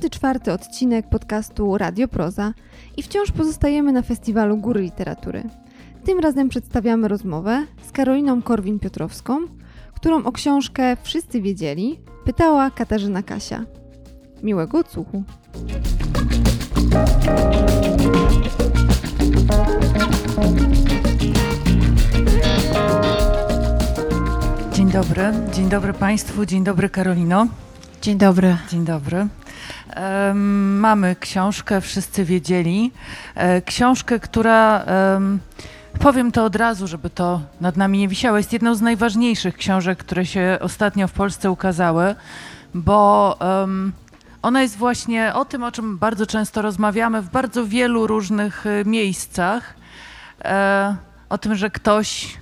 54 odcinek podcastu Radio Proza i wciąż pozostajemy na festiwalu Góry Literatury. Tym razem przedstawiamy rozmowę z Karoliną Korwin-Piotrowską, którą o książkę Wszyscy wiedzieli pytała Katarzyna Kasia. Miłego odsłuchu. Dzień dobry, dzień dobry Państwu, dzień dobry Karolino. Dzień dobry. Dzień dobry. Mamy książkę, wszyscy wiedzieli. E, książkę, która, powiem to od razu, żeby to nad nami nie wisiało, jest jedną z najważniejszych książek, które się ostatnio w Polsce ukazały, bo ona jest właśnie o tym, o czym bardzo często rozmawiamy w bardzo wielu różnych e, miejscach. E, o tym, że ktoś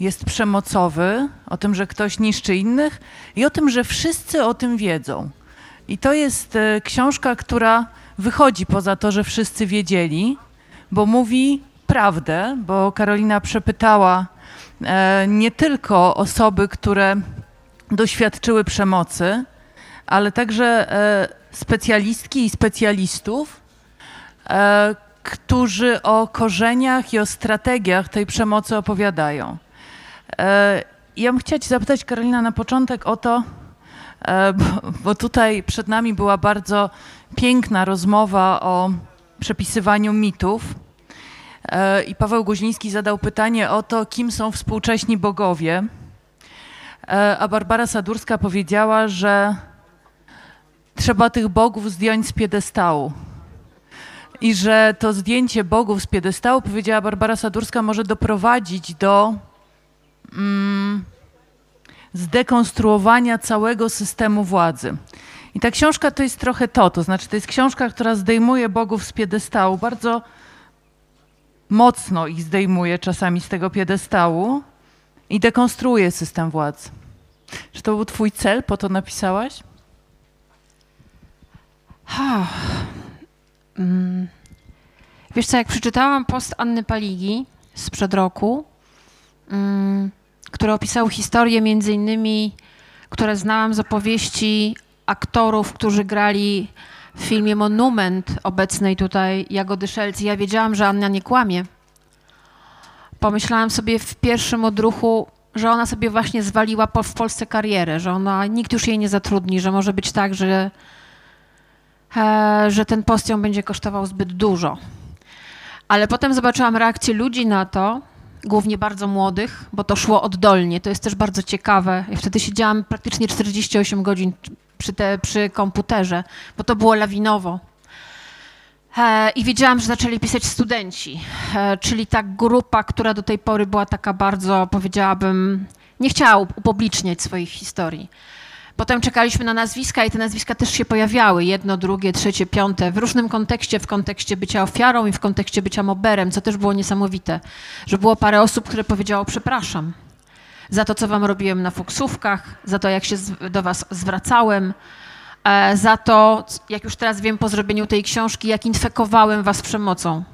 jest przemocowy, o tym, że ktoś niszczy innych i o tym, że wszyscy o tym wiedzą. I to jest e, książka, która wychodzi poza to, że wszyscy wiedzieli, bo mówi prawdę, bo Karolina przepytała e, nie tylko osoby, które doświadczyły przemocy, ale także e, specjalistki i specjalistów, którzy o korzeniach i o strategiach tej przemocy opowiadają. Ja bym chciała Cię zapytać, Karolina, na początek o to, e, bo tutaj przed nami była bardzo piękna rozmowa o przepisywaniu mitów. E, I Paweł Guziński zadał pytanie o to, kim są współcześni bogowie. A Barbara Sadurska powiedziała, że trzeba tych bogów zdjąć z piedestału. I że to zdjęcie bogów z piedestału, powiedziała Barbara Sadurska, może doprowadzić do mm, zdekonstruowania całego systemu władzy. I ta książka to jest trochę to, to znaczy to jest książka, która zdejmuje bogów z piedestału, bardzo mocno ich zdejmuje czasami z tego piedestału i dekonstruuje system władzy. Czy to był twój cel, po to napisałaś? Mm. Wiesz co, jak przeczytałam post Anny Paligi sprzed roku, mm, które opisały historię między innymi, które znałam z opowieści aktorów, którzy grali w filmie Monument obecnej tutaj Jagody Szelc. Ja wiedziałam, że Anna nie kłamie. Pomyślałam sobie w pierwszym odruchu, że ona sobie właśnie zwaliła po, w Polsce karierę, że ona, nikt już jej nie zatrudni, że może być tak, że, e, że ten post ją będzie kosztował zbyt dużo. Ale potem zobaczyłam reakcję ludzi na to, głównie bardzo młodych, bo to szło oddolnie. To jest też bardzo ciekawe. Ja wtedy siedziałam praktycznie 48 godzin przy, te, przy komputerze, bo to było lawinowo. E, I wiedziałam, że zaczęli pisać studenci, e, czyli ta grupa, która do tej pory była taka bardzo, powiedziałabym, nie chciała upubliczniać swoich historii. Potem czekaliśmy na nazwiska i te nazwiska też się pojawiały. Jedno, drugie, trzecie, piąte. W różnym kontekście, w kontekście bycia ofiarą i w kontekście bycia moberem, co też było niesamowite. Że było parę osób, które powiedziało przepraszam za to, co wam robiłem na fuksówkach, za to, jak się do was zwracałem, e, za to, jak już teraz wiem po zrobieniu tej książki, jak infekowałem was przemocą.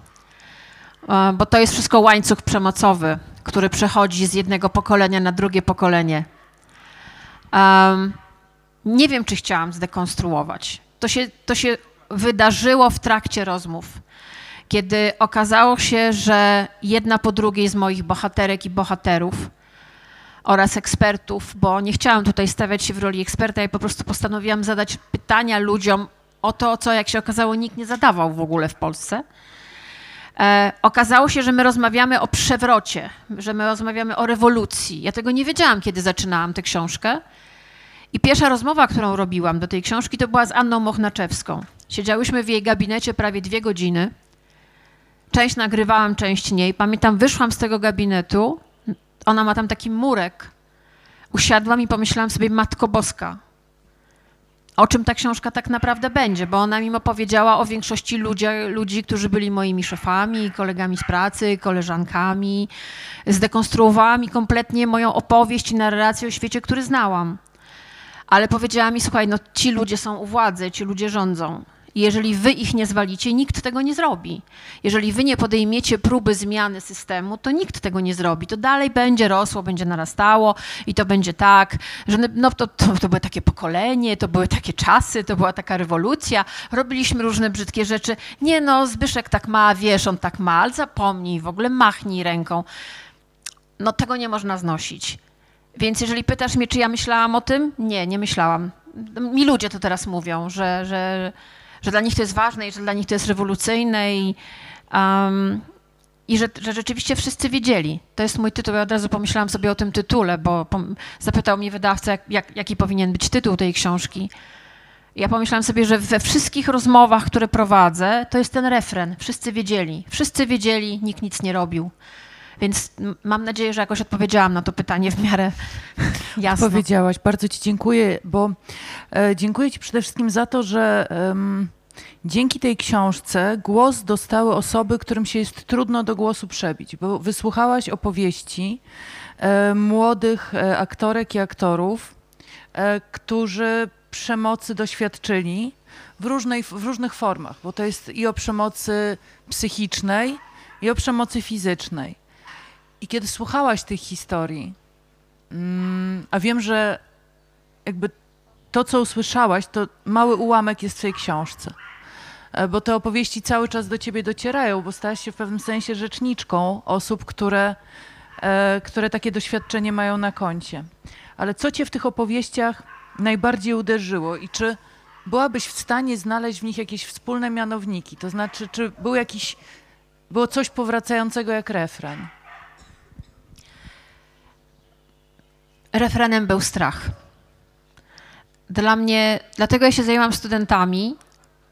E, bo to jest wszystko łańcuch przemocowy, który przechodzi z jednego pokolenia na drugie pokolenie. Um, nie wiem, czy chciałam zdekonstruować. To się, to się wydarzyło w trakcie rozmów, kiedy okazało się, że jedna po drugiej z moich bohaterek i bohaterów oraz ekspertów, bo nie chciałam tutaj stawiać się w roli eksperta i po prostu postanowiłam zadać pytania ludziom o to, co jak się okazało nikt nie zadawał w ogóle w Polsce. E, okazało się, że my rozmawiamy o przewrocie, że my rozmawiamy o rewolucji. Ja tego nie wiedziałam, kiedy zaczynałam tę książkę. I pierwsza rozmowa, którą robiłam do tej książki, to była z Anną Mochnaczewską. Siedziałyśmy w jej gabinecie prawie dwie godziny. Część nagrywałam, część nie. pamiętam, wyszłam z tego gabinetu. Ona ma tam taki murek. Usiadłam i pomyślałam sobie, Matko Boska, o czym ta książka tak naprawdę będzie, bo ona mi opowiedziała o większości ludzi, ludzi, którzy byli moimi szefami, kolegami z pracy, koleżankami. Zdekonstruowała mi kompletnie moją opowieść i narrację o świecie, który znałam ale powiedziała mi, słuchaj, no ci ludzie są u władzy, ci ludzie rządzą. Jeżeli wy ich nie zwalicie, nikt tego nie zrobi. Jeżeli wy nie podejmiecie próby zmiany systemu, to nikt tego nie zrobi. To dalej będzie rosło, będzie narastało i to będzie tak, że no to, to, to było takie pokolenie, to były takie czasy, to była taka rewolucja, robiliśmy różne brzydkie rzeczy. Nie no, Zbyszek tak ma, wiesz, on tak ma, ale zapomnij, w ogóle machnij ręką. No tego nie można znosić. Więc jeżeli pytasz mnie, czy ja myślałam o tym, nie, nie myślałam. Mi ludzie to teraz mówią, że, że, że dla nich to jest ważne i że dla nich to jest rewolucyjne i, um, i że, że rzeczywiście wszyscy wiedzieli. To jest mój tytuł. Ja od razu pomyślałam sobie o tym tytule, bo zapytał mnie wydawca, jak, jak, jaki powinien być tytuł tej książki. Ja pomyślałam sobie, że we wszystkich rozmowach, które prowadzę, to jest ten refren. Wszyscy wiedzieli. Wszyscy wiedzieli, nikt nic nie robił. Więc mam nadzieję, że jakoś odpowiedziałam na to pytanie w miarę jasno. Powiedziałaś, bardzo Ci dziękuję, bo e, dziękuję Ci przede wszystkim za to, że dzięki tej książce głos dostały osoby, którym się jest trudno do głosu przebić, bo wysłuchałaś opowieści e, młodych e, aktorek i aktorów, którzy przemocy doświadczyli w, różnej, w różnych formach, bo to jest i o przemocy psychicznej, i o przemocy fizycznej. I kiedy słuchałaś tych historii, Mm, A wiem, że jakby to, co usłyszałaś, to mały ułamek jest w tej książce. E, Bo te opowieści cały czas do ciebie docierają, bo stałaś się w pewnym sensie rzeczniczką osób, które, e, które takie doświadczenie mają na koncie. Ale co cię w tych opowieściach najbardziej uderzyło i czy byłabyś w stanie znaleźć w nich jakieś wspólne mianowniki? To znaczy, czy był jakiś, było coś powracającego jak refren? Refrenem był strach. Dla mnie, dlatego ja się zajęłam studentami,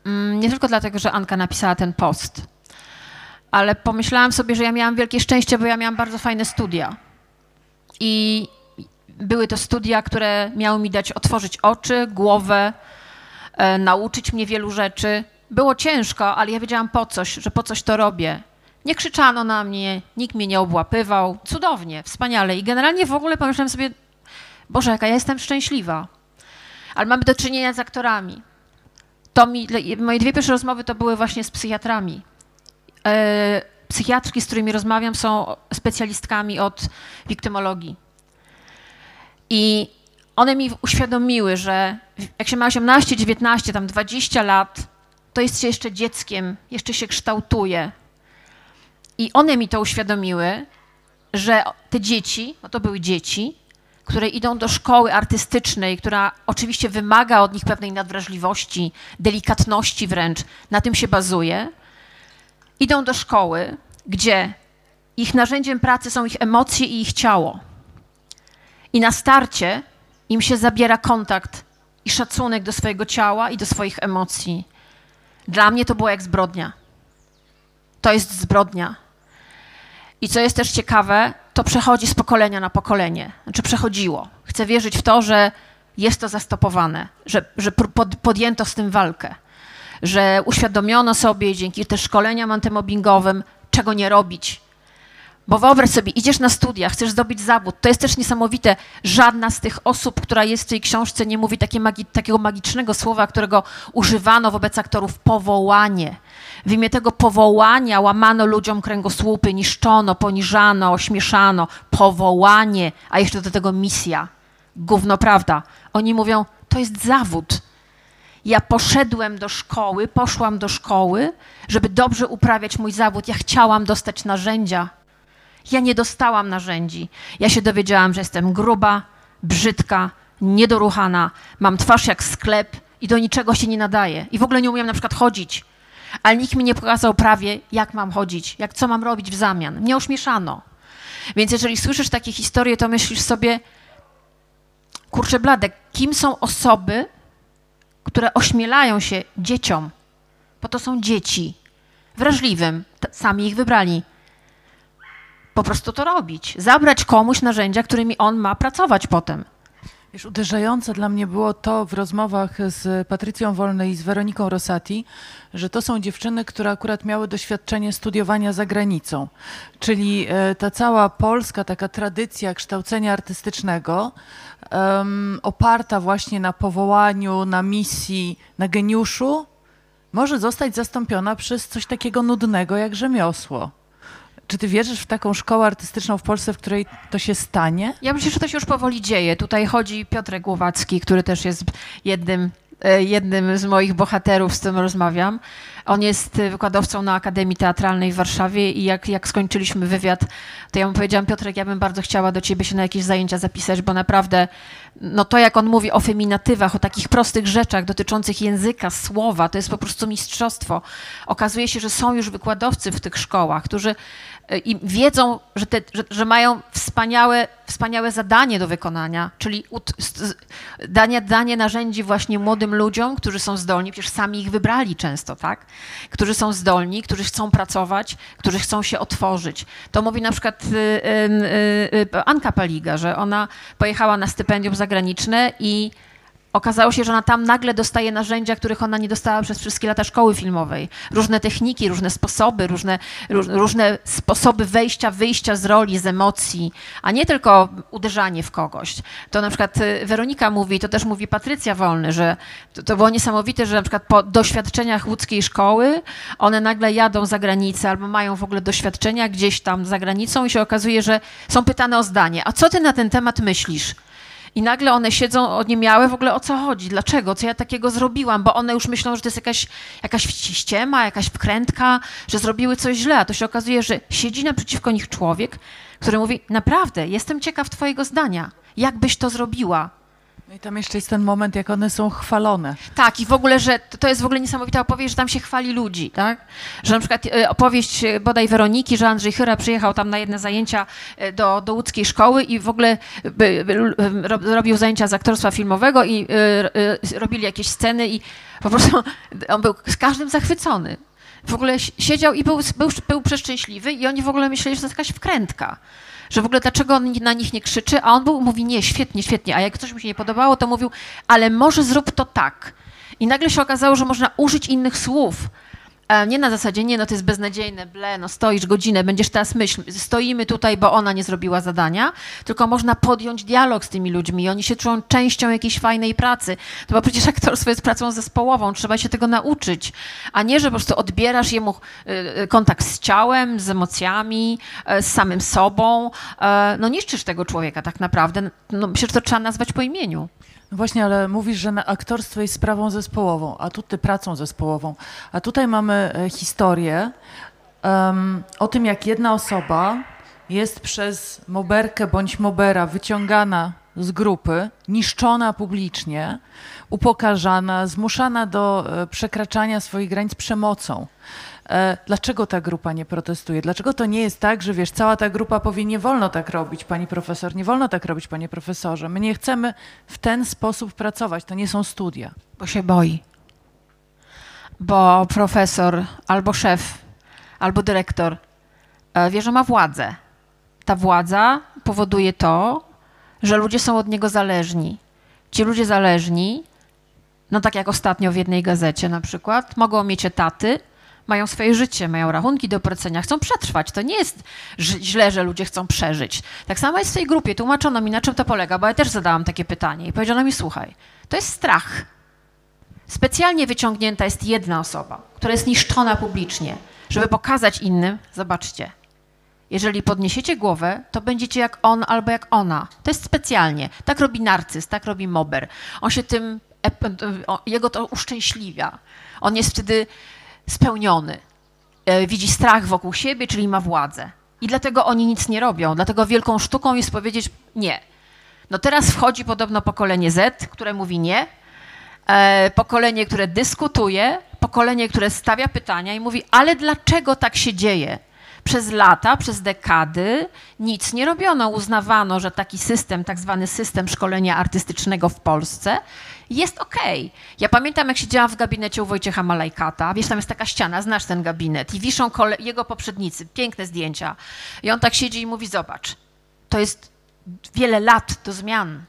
mm, nie tylko dlatego, że Anka napisała ten post, ale pomyślałam sobie, że ja miałam wielkie szczęście, bo ja miałam bardzo fajne studia. I były to studia, które miały mi dać otworzyć oczy, głowę, e, nauczyć mnie wielu rzeczy. Było ciężko, ale ja wiedziałam po coś, że po coś to robię. Nie krzyczano na mnie, nikt mnie nie obłapywał. Cudownie, wspaniale. I generalnie w ogóle pomyślałam sobie, Boże, jaka ja jestem szczęśliwa. Ale mamy do czynienia z aktorami. To mi, moje dwie pierwsze rozmowy to były właśnie z psychiatrami. E, psychiatrki, z którymi rozmawiam, są specjalistkami od wiktymologii. I one mi uświadomiły, że jak się ma 18, 19, tam 20 lat, to jest się jeszcze dzieckiem, jeszcze się kształtuje. I one mi to uświadomiły, że te dzieci, no to były dzieci, które idą do szkoły artystycznej, która oczywiście wymaga od nich pewnej nadwrażliwości, delikatności wręcz, na tym się bazuje, idą do szkoły, gdzie ich narzędziem pracy są ich emocje i ich ciało. I na starcie im się zabiera kontakt i szacunek do swojego ciała i do swoich emocji. Dla mnie to było jak zbrodnia. To jest zbrodnia. I co jest też ciekawe, to przechodzi z pokolenia na pokolenie. Znaczy przechodziło. Chcę wierzyć w to, że jest to zastopowane, że, że pod, podjęto z tym walkę, że uświadomiono sobie dzięki też szkoleniom antymobbingowym, czego nie robić. Bo wyobraź sobie, idziesz na studia, chcesz zdobyć zawód. To jest też niesamowite. Żadna z tych osób, która jest w tej książce, nie mówi takie magi takiego magicznego słowa, którego używano wobec aktorów powołanie. W imię tego powołania łamano ludziom kręgosłupy, niszczono, poniżano, ośmieszano. Powołanie, a jeszcze do tego misja. Gówno prawda. Oni mówią, to jest zawód. Ja poszedłem do szkoły, poszłam do szkoły, żeby dobrze uprawiać mój zawód. Ja chciałam dostać narzędzia. Ja nie dostałam narzędzi. Ja się dowiedziałam, że jestem gruba, brzydka, niedoruchana, mam twarz jak sklep i do niczego się nie nadaje. I w ogóle nie umiem na przykład chodzić. Ale nikt mi nie pokazał prawie, jak mam chodzić, jak co mam robić w zamian. Mnie ośmieszano. Więc jeżeli słyszysz takie historie, to myślisz sobie, kurczę bladek, kim są osoby, które ośmielają się dzieciom? Bo to są dzieci. Wrażliwym. Sami ich wybrali po prostu to robić. Zabrać komuś narzędzia, którymi on ma pracować potem. Wiesz, uderzające dla mnie było to w rozmowach z Patrycją Wolnej i z Weroniką Rosati, że to są dziewczyny, które akurat miały doświadczenie studiowania za granicą. Czyli e, ta cała polska taka tradycja kształcenia artystycznego, um, oparta właśnie na powołaniu, na misji, na geniuszu, może zostać zastąpiona przez coś takiego nudnego jak rzemiosło. Czy ty wierzysz w taką szkołę artystyczną w Polsce, w której to się stanie? Ja myślę, że to się już powoli dzieje. Tutaj chodzi Piotrek Głowacki, który też jest jednym, e, jednym z moich bohaterów, z którym rozmawiam. On jest e, wykładowcą na Akademii Teatralnej w Warszawie i jak, jak skończyliśmy wywiad, to ja mu powiedziałam, Piotrek, ja bym bardzo chciała do ciebie się na jakieś zajęcia zapisać, bo naprawdę no to, jak on mówi o feminatywach, o takich prostych rzeczach dotyczących języka, słowa, to jest po prostu mistrzostwo. Okazuje się, że są już wykładowcy w tych szkołach, którzy i wiedzą, że, te, że, że mają wspaniałe, wspaniałe zadanie do wykonania, czyli ut, danie, danie narzędzi właśnie młodym ludziom, którzy są zdolni, przecież sami ich wybrali często, tak? Którzy są zdolni, którzy chcą pracować, którzy chcą się otworzyć. To mówi na przykład y, y, y, Anka Paliga, że ona pojechała na stypendium zagraniczne i Okazało się, że ona tam nagle dostaje narzędzia, których ona nie dostała przez wszystkie lata szkoły filmowej. Różne techniki, różne sposoby, różne, róż, różne sposoby wejścia, wyjścia z roli, z emocji, a nie tylko uderzanie w kogoś. To na przykład y, Weronika mówi, to też mówi Patrycja Wolny, że to, to było niesamowite, że na przykład po doświadczeniach łódzkiej szkoły one nagle jadą za granicę albo mają w ogóle doświadczenia gdzieś tam za granicą i się okazuje, że są pytane o zdanie. A co ty na ten temat myślisz? I nagle one siedzą, oniemiałe w ogóle o co chodzi, dlaczego, co ja takiego zrobiłam, bo one już myślą, że to jest jakaś, jakaś ściema, jakaś wkrętka, że zrobiły coś źle, a to się okazuje, że siedzi naprzeciwko nich człowiek, który mówi, naprawdę, jestem ciekaw twojego zdania, jak byś to zrobiła. No i tam jeszcze jest ten moment, jak one są chwalone. Tak, i w ogóle, że to jest w ogóle niesamowita opowieść, że tam się chwali ludzi, tak? Że na przykład e, opowieść e, bodaj Weroniki, że Andrzej Chyra przyjechał tam na jedne zajęcia e, do, do łódzkiej szkoły i w ogóle robił zajęcia z aktorstwa filmowego i robili jakieś sceny i po prostu on był z każdym zachwycony. W ogóle si- siedział i był, był, był przeszczęśliwy i oni w ogóle myśleli, że to jest jakaś wkrętka. Że w ogóle dlaczego on na nich nie krzyczy, a on był, mówi nie, świetnie, świetnie, a jak coś mu się nie podobało, to mówił, ale może zrób to tak. I nagle się okazało, że można użyć innych słów. E, Nie na zasadzie, nie, no to jest beznadziejne, ble, no stoisz godzinę, będziesz teraz myśl, stoimy tutaj, bo ona nie zrobiła zadania, tylko można podjąć dialog z tymi ludźmi i oni się czują częścią jakiejś fajnej pracy. To bo przecież aktorstwo jest pracą zespołową, trzeba się tego nauczyć, a nie, że po prostu odbierasz jemu y, y, kontakt z ciałem, z emocjami, e, z samym sobą. E, No niszczysz tego człowieka tak naprawdę. No myślę, że to trzeba nazwać po imieniu. No właśnie, ale mówisz, że na aktorstwo jest sprawą zespołową, a tutaj pracą zespołową. A tutaj mamy e, historię em, o tym, jak jedna osoba jest przez moberkę bądź mobera wyciągana z grupy, niszczona publicznie, upokarzana, zmuszana do e, przekraczania swoich granic przemocą. E, Dlaczego ta grupa nie protestuje? Dlaczego to nie jest tak, że wiesz, cała ta grupa powie, nie wolno tak robić, pani profesor, nie wolno tak robić, panie profesorze. My nie chcemy w ten sposób pracować, to nie są studia. Bo się boi. Bo profesor, albo szef, albo dyrektor e, wie, że ma władzę. Ta władza powoduje to, że ludzie są od niego zależni. Ci ludzie zależni, no tak jak ostatnio w jednej gazecie na przykład, mogą mieć etaty, mają swoje życie, mają rachunki do płacenia, chcą przetrwać. To nie jest źle, że ludzie chcą przeżyć. Tak samo jest w tej grupie. Tłumaczono mi, na czym to polega, bo ja też zadałam takie pytanie i powiedziano mi, słuchaj, to jest strach. Specjalnie wyciągnięta jest jedna osoba, która jest niszczona publicznie, żeby pokazać innym, zobaczcie, jeżeli podniesiecie głowę, to będziecie jak on albo jak ona. To jest specjalnie. Tak robi narcyz, tak robi mober. On się tym, jego to uszczęśliwia. On jest wtedy spełniony. E, Widzi strach wokół siebie, czyli ma władzę. I dlatego oni nic nie robią. Dlatego wielką sztuką jest powiedzieć nie. No teraz wchodzi podobno pokolenie Z, które mówi nie, e, pokolenie, które dyskutuje, pokolenie, które stawia pytania i mówi, ale dlaczego tak się dzieje? Przez lata, przez dekady nic nie robiono. Uznawano, że taki system, tak zwany system szkolenia artystycznego w Polsce jest okej. Ja pamiętam, jak siedziałam w gabinecie u Wojciecha Malajkata, wiesz, tam jest taka ściana, znasz ten gabinet i wiszą jego poprzednicy, piękne zdjęcia. I on tak siedzi i mówi, zobacz, to jest wiele lat do zmian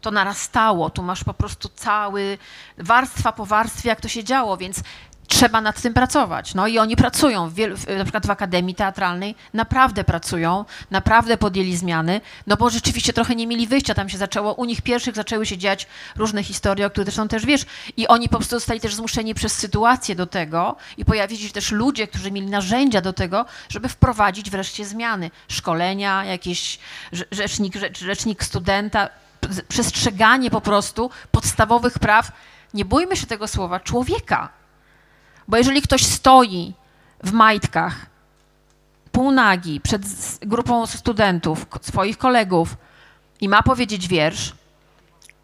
to narastało, tu masz po prostu cały, warstwa po warstwie, jak to się działo, więc trzeba nad tym pracować. No i oni pracują, w wielu, na przykład w Akademii Teatralnej naprawdę pracują, naprawdę podjęli zmiany, no bo rzeczywiście trochę nie mieli wyjścia, tam się zaczęło, u nich pierwszych zaczęły się dziać różne historie, o których zresztą też wiesz, i oni po prostu zostali też zmuszeni przez sytuację do tego i pojawili się też ludzie, którzy mieli narzędzia do tego, żeby wprowadzić wreszcie zmiany, szkolenia, jakieś rze- rzecznik, rzecz, rzecznik studenta, przestrzeganie po prostu podstawowych praw, nie bójmy się tego słowa, człowieka. Bo jeżeli ktoś stoi w majtkach, półnagi, przed grupą studentów, swoich kolegów i ma powiedzieć wiersz,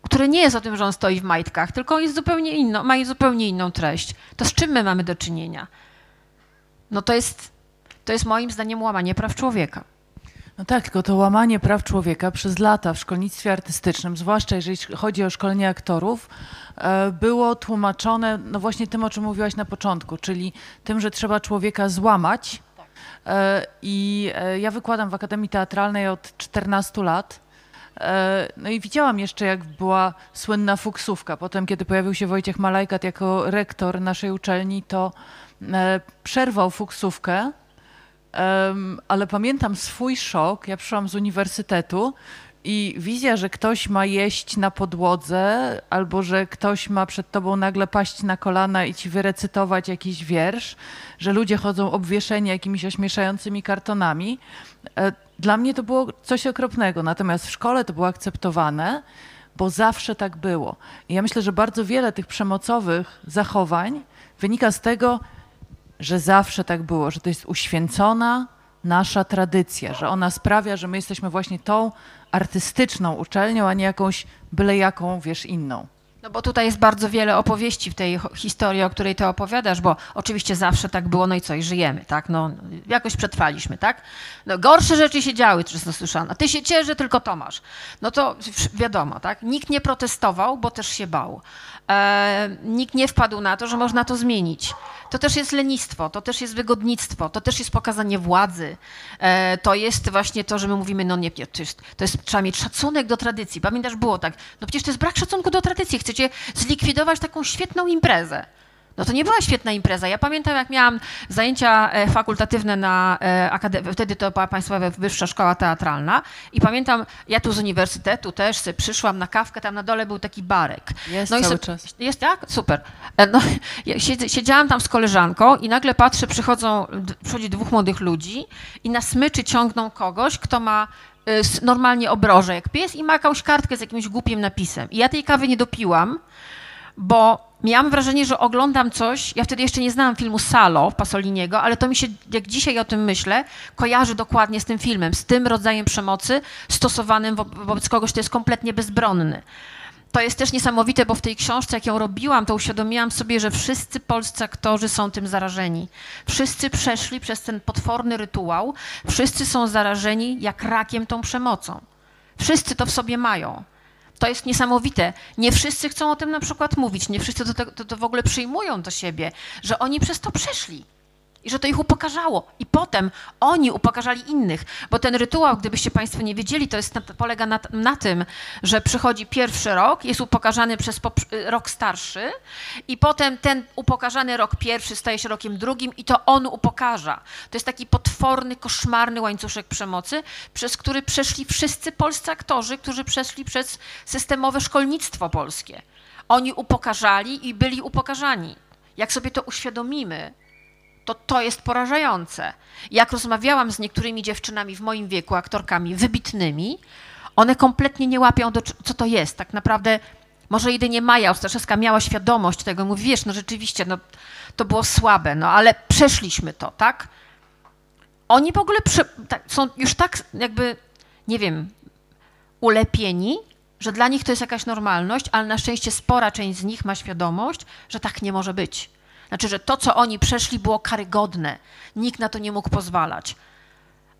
który nie jest o tym, że on stoi w majtkach, tylko jest zupełnie inną, ma zupełnie inną treść, to z czym my mamy do czynienia? No to jest, to jest moim zdaniem łamanie praw człowieka. No tak, tylko to łamanie praw człowieka przez lata w szkolnictwie artystycznym, zwłaszcza jeżeli chodzi o szkolenie aktorów, e, było tłumaczone no właśnie tym, o czym mówiłaś na początku, czyli tym, że trzeba człowieka złamać. E, I e, ja wykładam w Akademii Teatralnej od 14 lat. No i widziałam jeszcze, jak była słynna fuksówka. Potem, kiedy pojawił się Wojciech Malajkat jako rektor naszej uczelni, to przerwał fuksówkę Em, ale pamiętam swój szok. Ja przyszłam z uniwersytetu i wizja, że ktoś ma jeść na podłodze, albo że ktoś ma przed tobą nagle paść na kolana i ci wyrecytować jakiś wiersz, że ludzie chodzą obwieszeni jakimiś ośmieszającymi kartonami. E, Dla mnie to było coś okropnego, natomiast w szkole to było akceptowane, bo zawsze tak było. I ja myślę, że bardzo wiele tych przemocowych zachowań wynika z tego, że zawsze tak było, że to jest uświęcona nasza tradycja, że ona sprawia, że my jesteśmy właśnie tą artystyczną uczelnią, a nie jakąś byle jaką, wiesz, inną. No bo tutaj jest bardzo wiele opowieści w tej historii, o której ty opowiadasz, bo oczywiście zawsze tak było, no i co, i żyjemy, tak? No, jakoś przetrwaliśmy, tak? No, gorsze rzeczy się działy, często słyszano. Ty się ciesz, że tylko Tomasz. No to wiadomo, tak? Nikt nie protestował, bo też się bał. E, nikt nie wpadł na to, że można to zmienić. To też jest lenistwo, to też jest wygodnictwo, to też jest pokazanie władzy. E, to jest właśnie to, że my mówimy, no nie, to jest, to jest, trzeba mieć szacunek do tradycji. Pamiętasz, było tak, no przecież to jest brak szacunku do tradycji. Chcecie zlikwidować taką świetną imprezę. No to nie była świetna impreza. Ja pamiętam, jak miałam zajęcia e, fakultatywne na e, akademii, wtedy to była Państwowa Wyższa Szkoła Teatralna i pamiętam, ja tu z uniwersytetu też sobie przyszłam na kawkę, tam na dole był taki barek. Jest No i cały se- czas. Jest tak? Super. E, No, ja siedz- siedziałam tam z koleżanką i nagle patrzę, przychodzą, przychodzi dwóch młodych ludzi i na smyczy ciągną kogoś, kto ma normalnie obroże jak pies i ma jakąś kartkę z jakimś głupim napisem. I ja tej kawy nie dopiłam, bo miałam wrażenie, że oglądam coś, ja wtedy jeszcze nie znałam filmu Salo Pasoliniego, ale to mi się, jak dzisiaj o tym myślę, kojarzy dokładnie z tym filmem, z tym rodzajem przemocy stosowanym wo wobec kogoś, kto jest kompletnie bezbronny. To jest też niesamowite, bo w tej książce, jak ją robiłam, to uświadomiłam sobie, że wszyscy polscy aktorzy są tym zarażeni. Wszyscy przeszli przez ten potworny rytuał, wszyscy są zarażeni jak rakiem tą przemocą. Wszyscy to w sobie mają. To jest niesamowite. Nie wszyscy chcą o tym na przykład mówić, nie wszyscy to, to, to, w ogóle przyjmują do siebie, że oni przez to przeszli. I że to ich upokarzało. I potem oni upokarzali innych. Bo ten rytuał, gdybyście Państwo nie wiedzieli, to jest polega na, na tym, że przychodzi pierwszy rok, jest upokarzany przez poprz- rok starszy, i potem ten upokarzany rok pierwszy staje się rokiem drugim, i to on upokarza. To jest taki potworny, koszmarny łańcuszek przemocy, przez który przeszli wszyscy polscy aktorzy, którzy przeszli przez systemowe szkolnictwo polskie. Oni upokarzali i byli upokarzani. Jak sobie to uświadomimy, to to jest porażające. Jak rozmawiałam z niektórymi dziewczynami w moim wieku, aktorkami wybitnymi, one kompletnie nie łapią, do, co to jest. Tak naprawdę, może jedynie Maja Ostaszewska miała świadomość tego, mówi, wiesz, no rzeczywiście, no, to było słabe, no ale przeszliśmy to, tak? Oni w ogóle tak, są już tak jakby, nie wiem, ulepieni, że dla nich to jest jakaś normalność, ale na szczęście spora część z nich ma świadomość, że tak nie może być. Znaczy, że to, co oni przeszli, było karygodne. Nikt na to nie mógł pozwalać.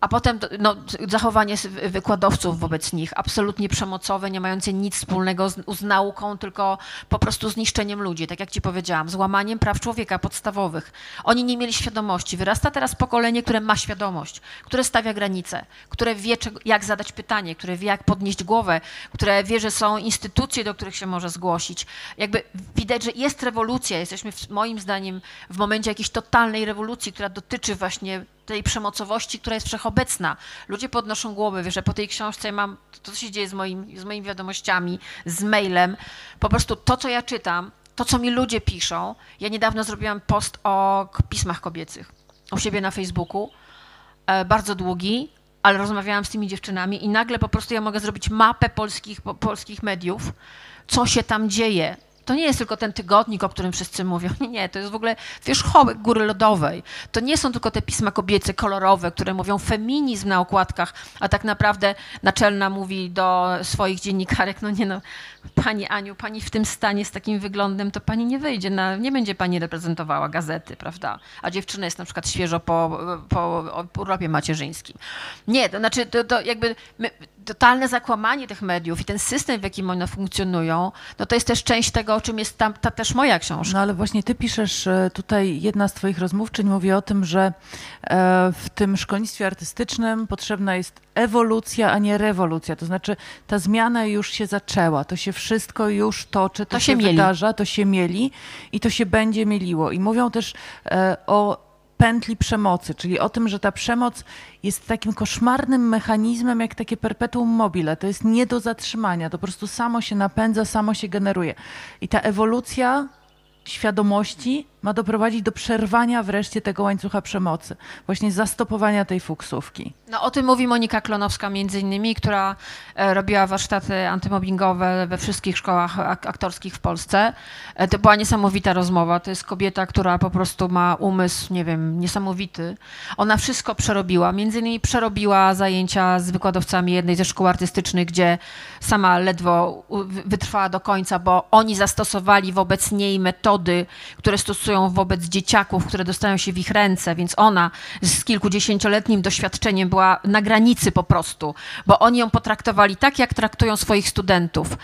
A potem no, zachowanie wykładowców wobec nich, absolutnie przemocowe, nie mające nic wspólnego z, z nauką, tylko po prostu z niszczeniem ludzi, tak jak ci powiedziałam, z łamaniem praw człowieka podstawowych. Oni nie mieli świadomości. Wyrasta teraz pokolenie, które ma świadomość, które stawia granice, które wie, czego, jak zadać pytanie, które wie, jak podnieść głowę, które wie, że są instytucje, do których się może zgłosić. Jakby widać, że jest rewolucja. Jesteśmy w, moim zdaniem w momencie jakiejś totalnej rewolucji, która dotyczy właśnie tej przemocowości, która jest wszechobecna. Ludzie podnoszą głowę, wiesz, że po tej książce mam, to co się dzieje z, moim, z moimi wiadomościami, z mailem, po prostu to, co ja czytam, to, co mi ludzie piszą. Ja niedawno zrobiłam post o pismach kobiecych u siebie na Facebooku, e, bardzo długi, ale rozmawiałam z tymi dziewczynami i nagle po prostu ja mogę zrobić mapę polskich, po, polskich mediów, co się tam dzieje. To nie jest tylko ten tygodnik, o którym wszyscy mówią. Nie, nie, to jest w ogóle wierzchołek góry lodowej. To nie są tylko te pisma kobiece kolorowe, które mówią feminizm na okładkach, a tak naprawdę naczelna mówi do swoich dziennikarek, no nie no, pani Aniu, pani w tym stanie z takim wyglądem, to pani nie wyjdzie, na, nie będzie pani reprezentowała gazety, prawda? A dziewczyna jest na przykład świeżo po, po urlopie macierzyńskim. Nie, to znaczy to, to jakby my, totalne zakłamanie tych mediów i ten system, w jakim one funkcjonują, no to jest też część tego, o czym jest tam, ta też moja książka. No ale właśnie ty piszesz e, tutaj, jedna z twoich rozmówczyń mówi o tym, że e, w tym szkolnictwie artystycznym potrzebna jest ewolucja, a nie rewolucja. To znaczy ta zmiana już się zaczęła, to się wszystko już toczy, to, To się, się wydarza, to się mieli i to się będzie mieliło. I mówią też e, o pętli przemocy, czyli o tym, że ta przemoc jest takim koszmarnym mechanizmem, jak takie perpetuum mobile. To jest nie do zatrzymania, to po prostu samo się napędza, samo się generuje. I ta ewolucja świadomości ma doprowadzić do przerwania wreszcie tego łańcucha przemocy, właśnie zastopowania tej fuksówki. No o tym mówi Monika Klonowska między innymi, która e, robiła warsztaty antymobbingowe we wszystkich szkołach ak- aktorskich w Polsce. E, To była niesamowita rozmowa. To jest kobieta, która po prostu ma umysł, nie wiem, niesamowity. Ona wszystko przerobiła. Między innymi przerobiła zajęcia z wykładowcami jednej ze szkół artystycznych, gdzie sama ledwo wytrwała do końca, bo oni zastosowali wobec niej metody, które stosują wobec dzieciaków, które dostają się w ich ręce, więc ona z kilkudziesięcioletnim doświadczeniem była na granicy po prostu, bo oni ją potraktowali tak, jak traktują swoich studentów.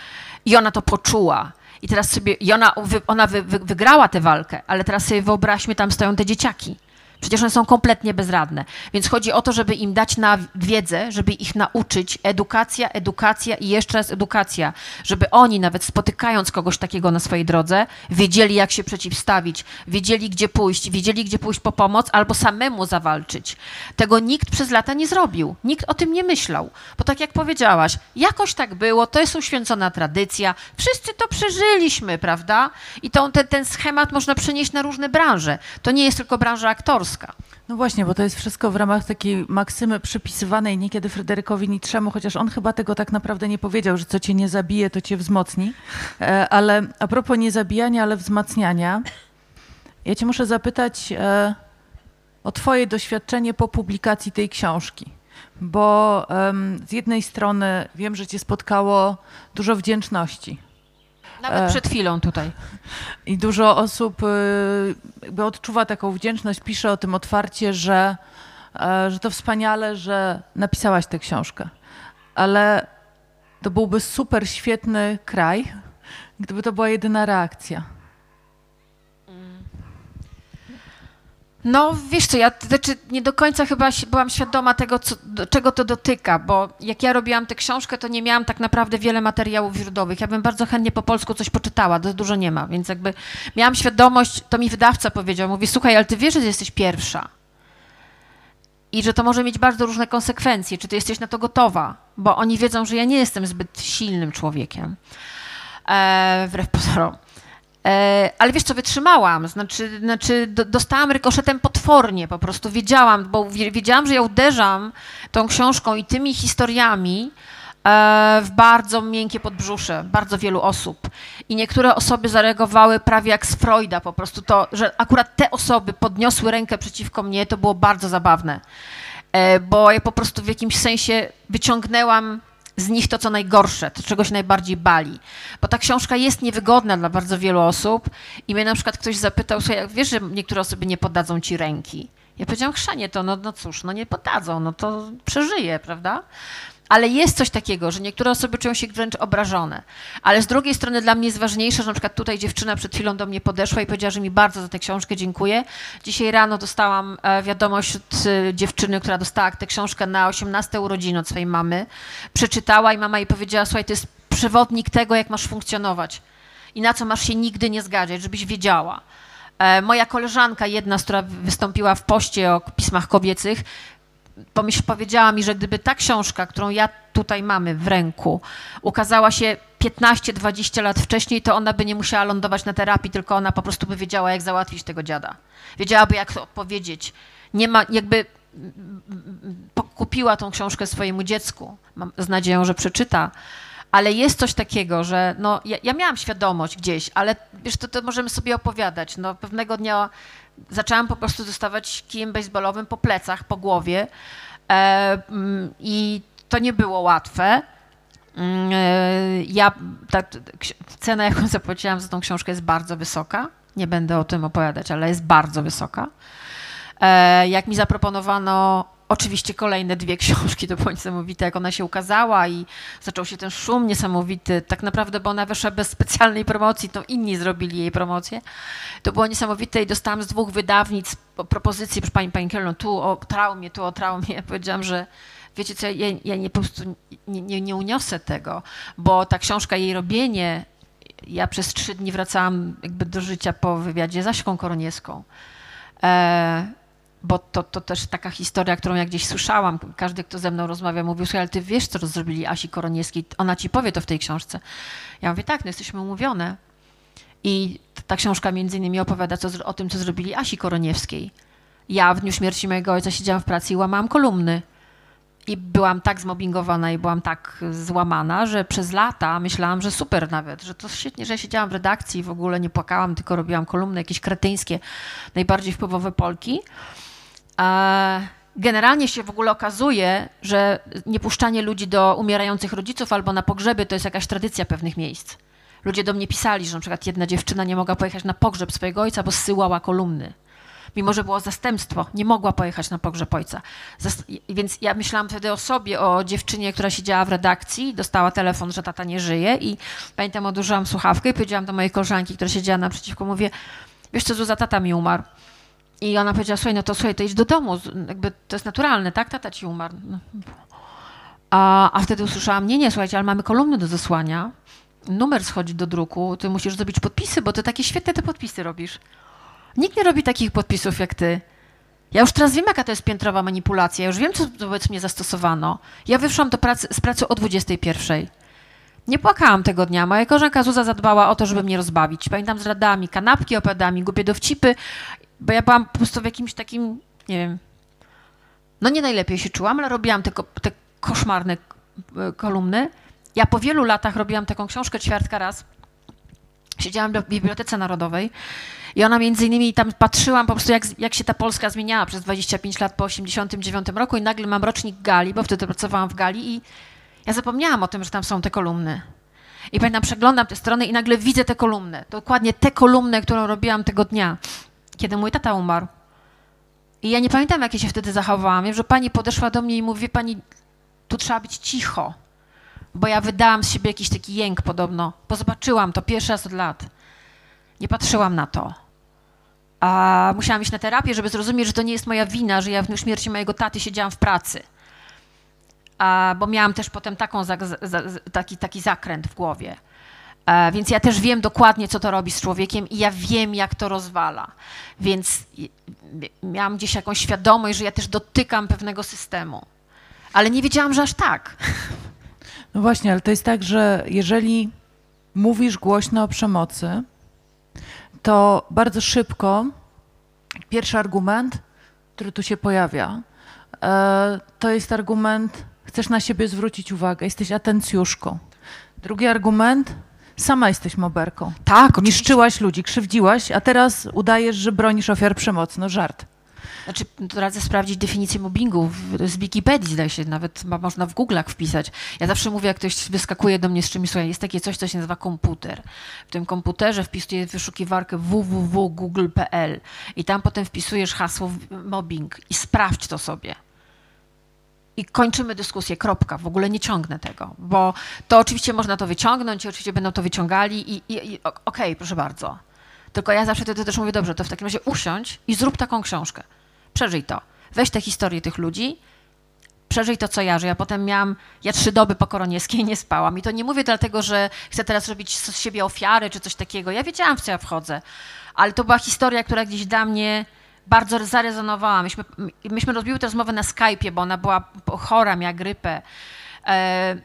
I ona to poczuła. I teraz sobie, i ona, ona wy, wygrała tę walkę, ale teraz sobie wyobraźmy, tam stoją te dzieciaki. Przecież one są kompletnie bezradne. Więc chodzi o to, żeby im dać na wiedzę, żeby ich nauczyć. Edukacja, edukacja i jeszcze raz edukacja. Żeby oni, nawet spotykając kogoś takiego na swojej drodze, wiedzieli, jak się przeciwstawić, wiedzieli, gdzie pójść, wiedzieli, gdzie pójść po pomoc, albo samemu zawalczyć. Tego nikt przez lata nie zrobił. Nikt o tym nie myślał. Bo tak jak powiedziałaś, jakoś tak było, to jest uświęcona tradycja. Wszyscy to przeżyliśmy, prawda? I to, ten, ten schemat można przenieść na różne branże. To nie jest tylko branża aktorska. No właśnie, bo to jest wszystko w ramach takiej maksymy przypisywanej niekiedy Fryderykowi Nietzschemu, chociaż on chyba tego tak naprawdę nie powiedział, że co cię nie zabije, to cię wzmocni. E, Ale a propos nie zabijania, ale wzmacniania, ja cię muszę zapytać e, o twoje doświadczenie po publikacji tej książki. Bo em, z jednej strony wiem, że cię spotkało dużo wdzięczności. Nawet E. przed chwilą tutaj. I dużo osób y, jakby odczuwa taką wdzięczność, pisze o tym otwarcie, że, e, że to wspaniale, że napisałaś tę książkę. Ale to byłby super świetny kraj, gdyby to była jedyna reakcja. No wiesz co, ja znaczy nie do końca chyba byłam świadoma tego, co, do, czego to dotyka, bo jak ja robiłam tę książkę, to nie miałam tak naprawdę wiele materiałów źródłowych. Ja bym bardzo chętnie po polsku coś poczytała, to dużo nie ma, więc jakby miałam świadomość, to mi wydawca powiedział, mówi, słuchaj, ale ty wiesz, że jesteś pierwsza i że to może mieć bardzo różne konsekwencje, czy ty jesteś na to gotowa, bo oni wiedzą, że ja nie jestem zbyt silnym człowiekiem, e, wbrew pozorom. E, ale wiesz co, wytrzymałam, znaczy, znaczy do, dostałam rykoszetem potwornie, po prostu wiedziałam, bo wie- wiedziałam, że ja uderzam tą książką i tymi historiami e, w bardzo miękkie podbrzusze bardzo wielu osób. I niektóre osoby zareagowały prawie jak z Freuda, po prostu to, że akurat te osoby podniosły rękę przeciwko mnie, to było bardzo zabawne. E, bo ja po prostu w jakimś sensie wyciągnęłam z nich to, co najgorsze, to czego się najbardziej bali. Bo ta książka jest niewygodna dla bardzo wielu osób i mnie na przykład ktoś zapytał, słuchaj, wiesz, że niektóre osoby nie poddadzą ci ręki. Ja powiedziałam, chrzanie to, no, no cóż, no nie poddadzą, no to przeżyje, prawda? Ale jest coś takiego, że niektóre osoby czują się wręcz obrażone. Ale z drugiej strony dla mnie jest ważniejsze, że na przykład tutaj dziewczyna przed chwilą do mnie podeszła i powiedziała, że mi bardzo za tę książkę dziękuję. Dzisiaj rano dostałam e, wiadomość od e, dziewczyny, która dostała tę książkę na 18 urodziny od swojej mamy. Przeczytała i mama jej powiedziała, słuchaj, to jest przewodnik tego, jak masz funkcjonować i na co masz się nigdy nie zgadzać, żebyś wiedziała. E, Moja koleżanka, jedna, która wystąpiła w poście o pismach kobiecych, pomyśl, powiedziała mi, że gdyby ta książka, którą ja tutaj mamy w ręku, ukazała się 15-20 lat wcześniej, to ona by nie musiała lądować na terapii, tylko ona po prostu by wiedziała, jak załatwić tego dziada. Wiedziałaby, jak to odpowiedzieć. Nie ma, jakby kupiła tą książkę swojemu dziecku, mam, z nadzieją, że przeczyta. Ale jest coś takiego, że no, ja, ja miałam świadomość gdzieś, ale wiesz, to, to możemy sobie opowiadać. No, pewnego dnia zaczęłam po prostu dostawać kijem baseballowym po plecach, po głowie e, mm, i to nie było łatwe. Mm, e, Ja, ta, cena, jaką zapłaciłam za tą książkę jest bardzo wysoka. Nie będę o tym opowiadać, ale jest bardzo wysoka. E, Jak mi zaproponowano oczywiście kolejne dwie książki, to było niesamowite, jak ona się ukazała i zaczął się ten szum niesamowity. Tak naprawdę, bo ona wyszła bez specjalnej promocji, to inni zrobili jej promocję. To było niesamowite i dostałam z dwóch wydawnic po- propozycje, proszę pani, pani Kielno, tu o traumie, tu o traumie. Ja powiedziałam, że wiecie co, ja, ja nie, po prostu nie, nie, nie uniosę tego, bo ta książka, jej robienie, ja przez trzy dni wracałam jakby do życia po wywiadzie z Aśką Koroniewską. E, bo to, to też taka historia, którą ja gdzieś słyszałam. Każdy, kto ze mną rozmawia, mówił, słuchaj, ale ty wiesz, co zrobili Asi Koroniewskiej, ona ci powie to w tej książce. Ja mówię, tak, no jesteśmy umówione. I ta książka między innymi opowiada co, o tym, co zrobili Asi Koroniewskiej. Ja w dniu śmierci mojego ojca siedziałam w pracy i łamałam kolumny. I byłam tak zmobbingowana i byłam tak złamana, że przez lata myślałam, że super nawet, że to świetnie, że siedziałam w redakcji i w ogóle nie płakałam, tylko robiłam kolumny jakieś kretyńskie, najbardziej wpływowe Polki. A generalnie się w ogóle okazuje, że niepuszczanie ludzi do umierających rodziców albo na pogrzeby to jest jakaś tradycja pewnych miejsc. Ludzie do mnie pisali, że na przykład jedna dziewczyna nie mogła pojechać na pogrzeb swojego ojca, bo zsyłała kolumny. Mimo, że było zastępstwo, nie mogła pojechać na pogrzeb ojca. Zas- i- więc ja myślałam wtedy o sobie, o dziewczynie, która siedziała w redakcji, dostała telefon, że tata nie żyje i pamiętam, odłożyłam słuchawkę i powiedziałam do mojej koleżanki, która siedziała naprzeciwko, mówię, wiesz co, Zuza, tata mi umarł. I ona powiedziała, słuchaj, no to słuchaj, to idź do domu, jakby to jest naturalne, tak? Tata ci umarł. No. A, a wtedy usłyszałam, nie, nie, słuchajcie, ale mamy kolumny do zesłania, numer schodzi do druku, ty musisz zrobić podpisy, bo ty takie świetne te podpisy robisz. Nikt nie robi takich podpisów jak ty. Ja już teraz wiem, jaka to jest piętrowa manipulacja, ja już wiem, co wobec mnie zastosowano. Ja wyszłam do pracy, z pracy o 21. Nie płakałam tego dnia. Moja koleżanka Zuza zadbała o to, żeby mnie rozbawić. Pamiętam z radami, kanapki, opadami, głupie dowcipy, bo ja byłam po prostu w jakimś takim, nie wiem, no nie najlepiej się czułam, ale robiłam te, te koszmarne e, kolumny. Ja po wielu latach robiłam taką książkę ćwiartka raz. Siedziałam w Bibliotece Narodowej i ona między innymi tam patrzyłam po prostu, jak, jak się ta Polska zmieniała przez 25 lat po 89 roku i nagle mam rocznik Gali, bo wtedy pracowałam w Gali i ja zapomniałam o tym, że tam są te kolumny. I pamiętam, przeglądam te strony i nagle widzę te kolumny. Dokładnie te kolumny, którą robiłam tego dnia, kiedy mój tata umarł. I ja nie pamiętam, jak ja się wtedy zachowałam. Wiem, że pani podeszła do mnie i mówi, pani, tu trzeba być cicho. Bo ja wydałam z siebie jakiś taki jęk podobno. Bo zobaczyłam to pierwszy raz od lat. Nie patrzyłam na to. A musiałam iść na terapię, żeby zrozumieć, że to nie jest moja wina, że ja w dniu śmierci mojego taty siedziałam w pracy. A, bo miałam też potem taką, taki, taki zakręt w głowie. E, więc ja też wiem dokładnie, co to robi z człowiekiem i ja wiem, jak to rozwala. Więc miałam gdzieś jakąś świadomość, że ja też dotykam pewnego systemu. Ale nie wiedziałam, że aż tak. No właśnie, ale to jest tak, że jeżeli mówisz głośno o przemocy, to bardzo szybko pierwszy argument, który tu się pojawia, e, to jest argument, chcesz na siebie zwrócić uwagę, jesteś atencjuszką. Drugi argument, sama jesteś moberką. Tak, Niszczyłaś ludzi, krzywdziłaś, a teraz udajesz, że bronisz ofiar przemocy. No żart. Znaczy, to radzę sprawdzić definicję mobbingu z Wikipedii, zdaje się, nawet ma, można w Google'ach wpisać. Ja zawsze mówię, jak ktoś wyskakuje do mnie z czymś, słuchaj, jest takie coś, co się nazywa komputer. W tym komputerze wpisuję wyszukiwarkę www.google.pl i tam potem wpisujesz hasło mobbing i sprawdź to sobie. I kończymy dyskusję, kropka. W ogóle nie ciągnę tego, bo to oczywiście można to wyciągnąć i oczywiście będą to wyciągali i, i, i okej, proszę bardzo. Tylko ja zawsze wtedy też mówię, dobrze, to w takim razie usiądź i zrób taką książkę. Przeżyj to. Weź te historie tych ludzi, przeżyj to, co ja, że ja potem miałam, ja trzy doby po koronieskiej nie spałam. I to nie mówię dlatego, że chcę teraz robić z siebie ofiary czy coś takiego. Ja wiedziałam, w co ja wchodzę. Ale to była historia, która gdzieś dla mnie bardzo zarezonowała. Myśmy, myśmy rozbiły tę rozmowę na Skype'ie, bo ona była chora, miała grypę. E,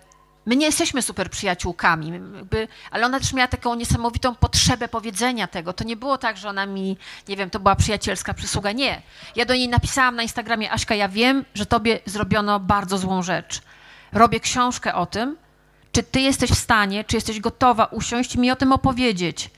My nie jesteśmy super przyjaciółkami, jakby, ale ona też miała taką niesamowitą potrzebę powiedzenia tego. To nie było tak, że ona mi, nie wiem, to była przyjacielska przysługa. Nie. Ja do niej napisałam na Instagramie, Aśka, ja wiem, że tobie zrobiono bardzo złą rzecz. Robię książkę o tym, czy ty jesteś w stanie, czy jesteś gotowa usiąść i mi o tym opowiedzieć.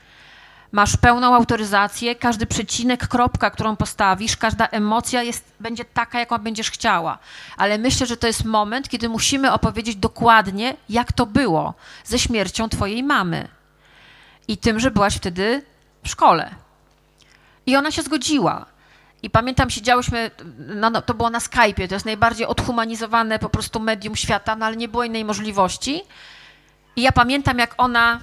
Masz pełną autoryzację, każdy przecinek, kropka, którą postawisz, każda emocja jest, będzie taka, jaką będziesz chciała. Ale myślę, że to jest moment, kiedy musimy opowiedzieć dokładnie, jak to było ze śmiercią twojej mamy i tym, że byłaś wtedy w szkole. I ona się zgodziła. I pamiętam, siedziałyśmy, no, no, to było na Skype'ie, to jest najbardziej odhumanizowane po prostu medium świata, no ale nie było innej możliwości. I ja pamiętam, jak ona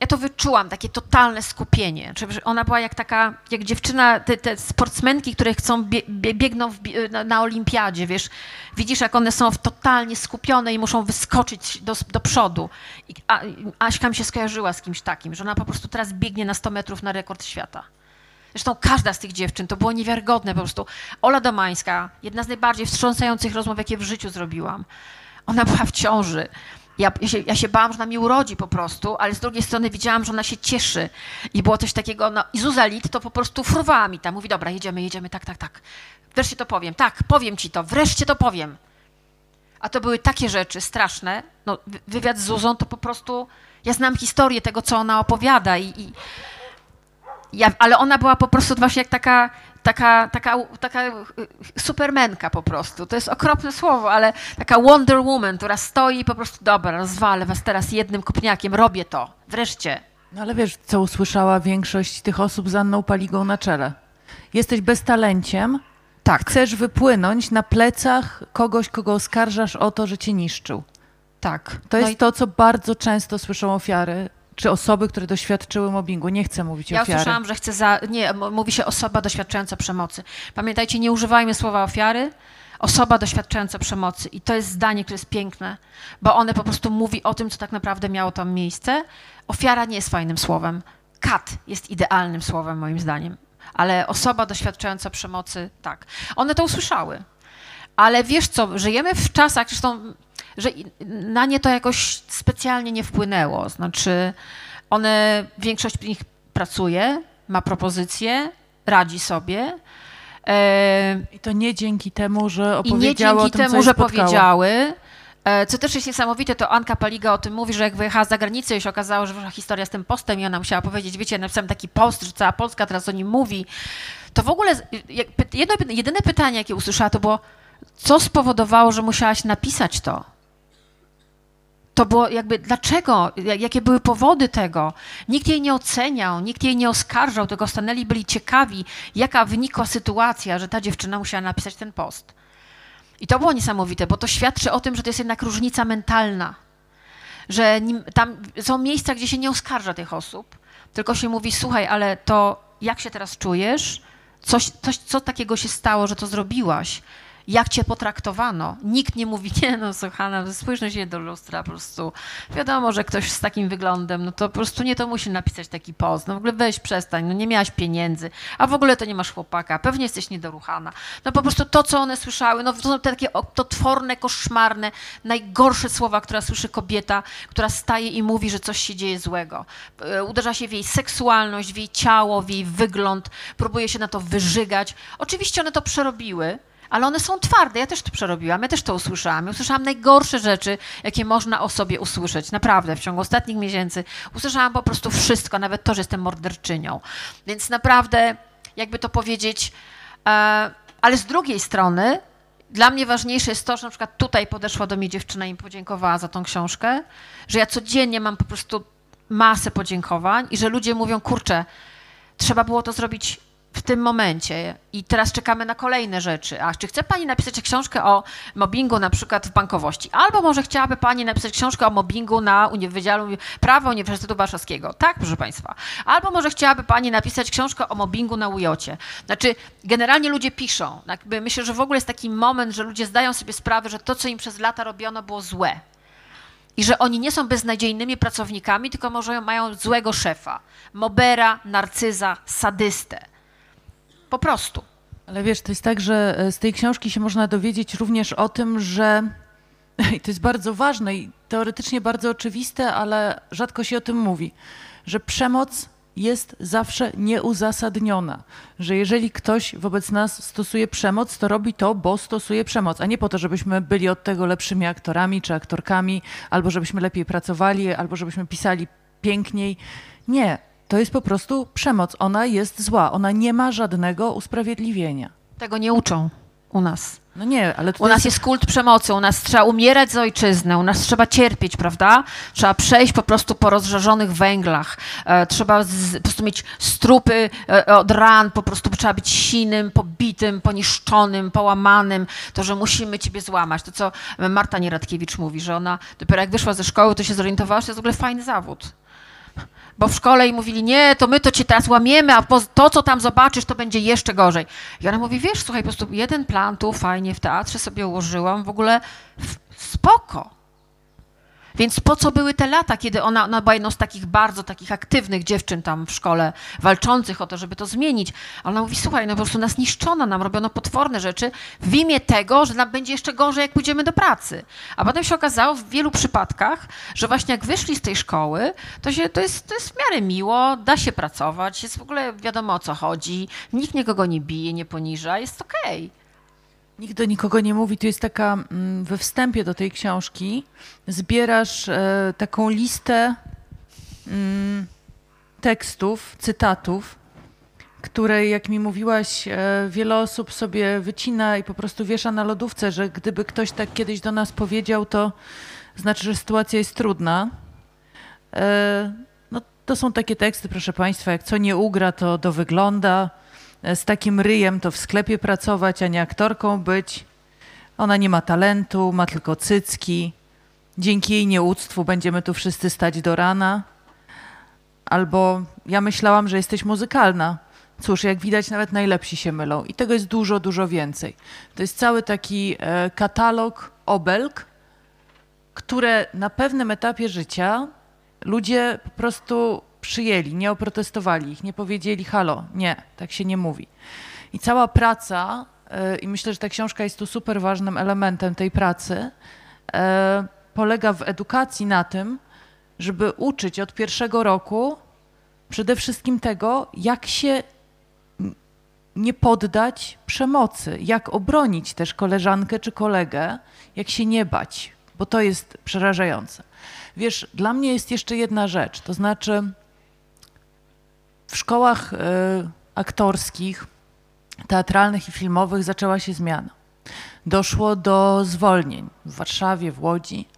ja to wyczułam, takie totalne skupienie. Ona była jak taka, jak dziewczyna, te, te sportsmenki, które chcą, bie, bie, biegną w, na, na olimpiadzie, wiesz, widzisz, jak one są totalnie skupione i muszą wyskoczyć do, do przodu. I, a, Aśka mi się skojarzyła z kimś takim, że ona po prostu teraz biegnie na 100 metrów na rekord świata. Zresztą każda z tych dziewczyn, to było niewiarygodne po prostu. Ola Domańska, jedna z najbardziej wstrząsających rozmów, jakie w życiu zrobiłam. Ona była w ciąży. Ja, ja, się, ja się bałam, że ona mi urodzi po prostu, ale z drugiej strony widziałam, że ona się cieszy. I było coś takiego, no i Zuza Lit to po prostu fruwała mi tam. Mówi, dobra, jedziemy, jedziemy, tak, tak, tak. Wreszcie to powiem, tak, powiem ci to, wreszcie to powiem. A to były takie rzeczy straszne. No, wy- wywiad z Zuzą to po prostu, ja znam historię tego, co ona opowiada i, i ja, ale ona była po prostu właśnie jak taka, taka, taka, taka y, supermenka po prostu. To jest okropne słowo, ale taka Wonder Woman, która stoi i po prostu, dobra, rozwalę was teraz jednym kopniakiem, robię to, wreszcie. No ale wiesz, co usłyszała większość tych osób z Anną Paligą na czele? Jesteś beztalenciem, Tak, chcesz wypłynąć na plecach kogoś, kogo oskarżasz o to, że cię niszczył. tak. To No jest i to, co bardzo często słyszą ofiary, czy osoby, które doświadczyły mobbingu. Nie chcę mówić Ja ofiary. usłyszałam, że chce za. Nie, mówi się osoba doświadczająca przemocy. Pamiętajcie, nie używajmy słowa ofiary. Osoba doświadczająca przemocy. I to jest zdanie, które jest piękne, bo one po prostu mówi o tym, co tak naprawdę miało tam miejsce. Ofiara nie jest fajnym słowem. Kat jest idealnym słowem, moim zdaniem. Ale osoba doświadczająca przemocy, tak. One to usłyszały. Ale wiesz co, żyjemy w czasach, zresztą, że na nie to jakoś specjalnie nie wpłynęło. Znaczy, one, większość z nich pracuje, ma propozycje, radzi sobie. E, I to nie dzięki temu, że I nie opowiedziały dzięki o tym, temu, że powiedziały. E, Co też jest niesamowite, to Anka Paliga o tym mówi, że jak wyjechała za granicę i się okazało, że historia z tym postem i ona musiała powiedzieć, wiecie, ja napisałam taki post, że cała Polska teraz o nim mówi. To w ogóle, jedno, jedyne pytanie, jakie usłyszała, to było, co spowodowało, że musiałaś napisać to? To było jakby, dlaczego, Ja- jakie były powody tego? Nikt jej nie oceniał, nikt jej nie oskarżał, tylko stanęli, byli ciekawi, jaka wynikła sytuacja, że ta dziewczyna musiała napisać ten post. I to było niesamowite, bo to świadczy o tym, że to jest jednak różnica mentalna. Że tam są miejsca, gdzie się nie oskarża tych osób, tylko się mówi, słuchaj, ale to jak się teraz czujesz? Coś, coś, co takiego się stało, że to zrobiłaś? Jak cię potraktowano? Nikt nie mówi, nie no, słuchana, spójrz no się do lustra, po prostu wiadomo, że ktoś z takim wyglądem, no to po prostu nie to musi napisać taki post, no w ogóle weź przestań, no nie miałaś pieniędzy, a w ogóle to nie masz chłopaka, pewnie jesteś niedoruchana. No po prostu to, co one słyszały, no to są te takie otworne, koszmarne, najgorsze słowa, które słyszy kobieta, która staje i mówi, że coś się dzieje złego. E, Uderza się w jej seksualność, w jej ciało, w jej wygląd, próbuje się na to wyżygać. Oczywiście one to przerobiły, ale one są twarde. Ja też to przerobiłam, ja też to usłyszałam. Usłyszałam najgorsze rzeczy, jakie można o sobie usłyszeć. Naprawdę, w ciągu ostatnich miesięcy usłyszałam po prostu wszystko, nawet to, że jestem morderczynią. Więc naprawdę jakby to powiedzieć, e, ale z drugiej strony dla mnie ważniejsze jest to, że na przykład tutaj podeszła do mnie dziewczyna i mi podziękowała za tą książkę, że ja codziennie mam po prostu masę podziękowań i że ludzie mówią, kurczę, trzeba było to zrobić w tym momencie i teraz czekamy na kolejne rzeczy. A czy chce Pani napisać książkę o mobbingu na przykład w bankowości? Albo może chciałaby Pani napisać książkę o mobbingu na Wydziale Prawa Uniwersytetu Warszawskiego? Tak, proszę Państwa. Albo może chciałaby Pani napisać książkę o mobbingu na ujocie? Znaczy, generalnie ludzie piszą. Jakby myślę, że w ogóle jest taki moment, że ludzie zdają sobie sprawę, że to, co im przez lata robiono, było złe. I że oni nie są beznadziejnymi pracownikami, tylko może mają złego szefa. Mobera, narcyza, sadystę. Po prostu. Ale wiesz, to jest tak, że e, z tej książki się można dowiedzieć również o tym, że i to jest bardzo ważne i teoretycznie bardzo oczywiste, ale rzadko się o tym mówi, że przemoc jest zawsze nieuzasadniona. Że jeżeli ktoś wobec nas stosuje przemoc, to robi to, bo stosuje przemoc, a nie po to, żebyśmy byli od tego lepszymi aktorami czy aktorkami, albo żebyśmy lepiej pracowali, albo żebyśmy pisali piękniej. Nie, to jest po prostu przemoc. Ona jest zła, ona nie ma żadnego usprawiedliwienia. Tego nie uczą u nas. No nie, ale U nas jest kult przemocy, u nas trzeba umierać za ojczyznę, u nas trzeba cierpieć, prawda? Trzeba przejść po prostu po rozżarzonych węglach, e, trzeba z, po prostu mieć strupy e, od ran, po prostu trzeba być sinym, pobitym, poniszczonym, połamanym, to, że musimy ciebie złamać. To, co Marta Nieradkiewicz mówi, że ona dopiero jak wyszła ze szkoły, to się zorientowała, że to jest w ogóle fajny zawód. Bo w szkole jej mówili, nie, to my to cię teraz łamiemy, a to, co tam zobaczysz, to będzie jeszcze gorzej. I ona mówi, wiesz, słuchaj, po prostu jeden plan tu fajnie w teatrze sobie ułożyłam, w ogóle spoko. Więc po co były te lata, kiedy ona, ona była jedną z takich bardzo takich aktywnych dziewczyn tam w szkole, walczących o to, żeby to zmienić. Ona mówi, słuchaj, no po prostu nas niszczono, nam robiono potworne rzeczy w imię tego, że nam będzie jeszcze gorzej, jak pójdziemy do pracy. A potem się okazało w wielu przypadkach, że właśnie jak wyszli z tej szkoły, to, się, to, jest, to jest w miarę miło, da się pracować, jest w ogóle wiadomo o co chodzi, nikt nikogo nie bije, nie poniża, jest okej. Nikt do nikogo nie mówi. Tu jest taka, mm, we wstępie do tej książki zbierasz e, taką listę mm, tekstów, cytatów, które, jak mi mówiłaś, e, wiele osób sobie wycina i po prostu wiesza na lodówce, że gdyby ktoś tak kiedyś do nas powiedział, to znaczy, że sytuacja jest trudna. E, no, to są takie teksty, proszę Państwa, jak co nie ugra, to do wygląda. Z takim ryjem to w sklepie pracować, a nie aktorką być. Ona nie ma talentu, ma tylko cycki. Dzięki jej nieuctwu będziemy tu wszyscy stać do rana. Albo ja myślałam, że jesteś muzykalna. Cóż, jak widać, nawet najlepsi się mylą. I tego jest dużo, dużo więcej. To jest cały taki e, katalog obelg, które na pewnym etapie życia ludzie po prostu przyjęli, nie oprotestowali ich, nie powiedzieli halo, nie, tak się nie mówi. I cała praca, e, i myślę, że ta książka jest tu super ważnym elementem tej pracy, e, polega w edukacji na tym, żeby uczyć od pierwszego roku przede wszystkim tego, jak się nie poddać przemocy, jak obronić też koleżankę czy kolegę, jak się nie bać, bo to jest przerażające. Wiesz, dla mnie jest jeszcze jedna rzecz, to znaczy w szkołach y, aktorskich, teatralnych i filmowych zaczęła się zmiana. Doszło do zwolnień w Warszawie, w Łodzi.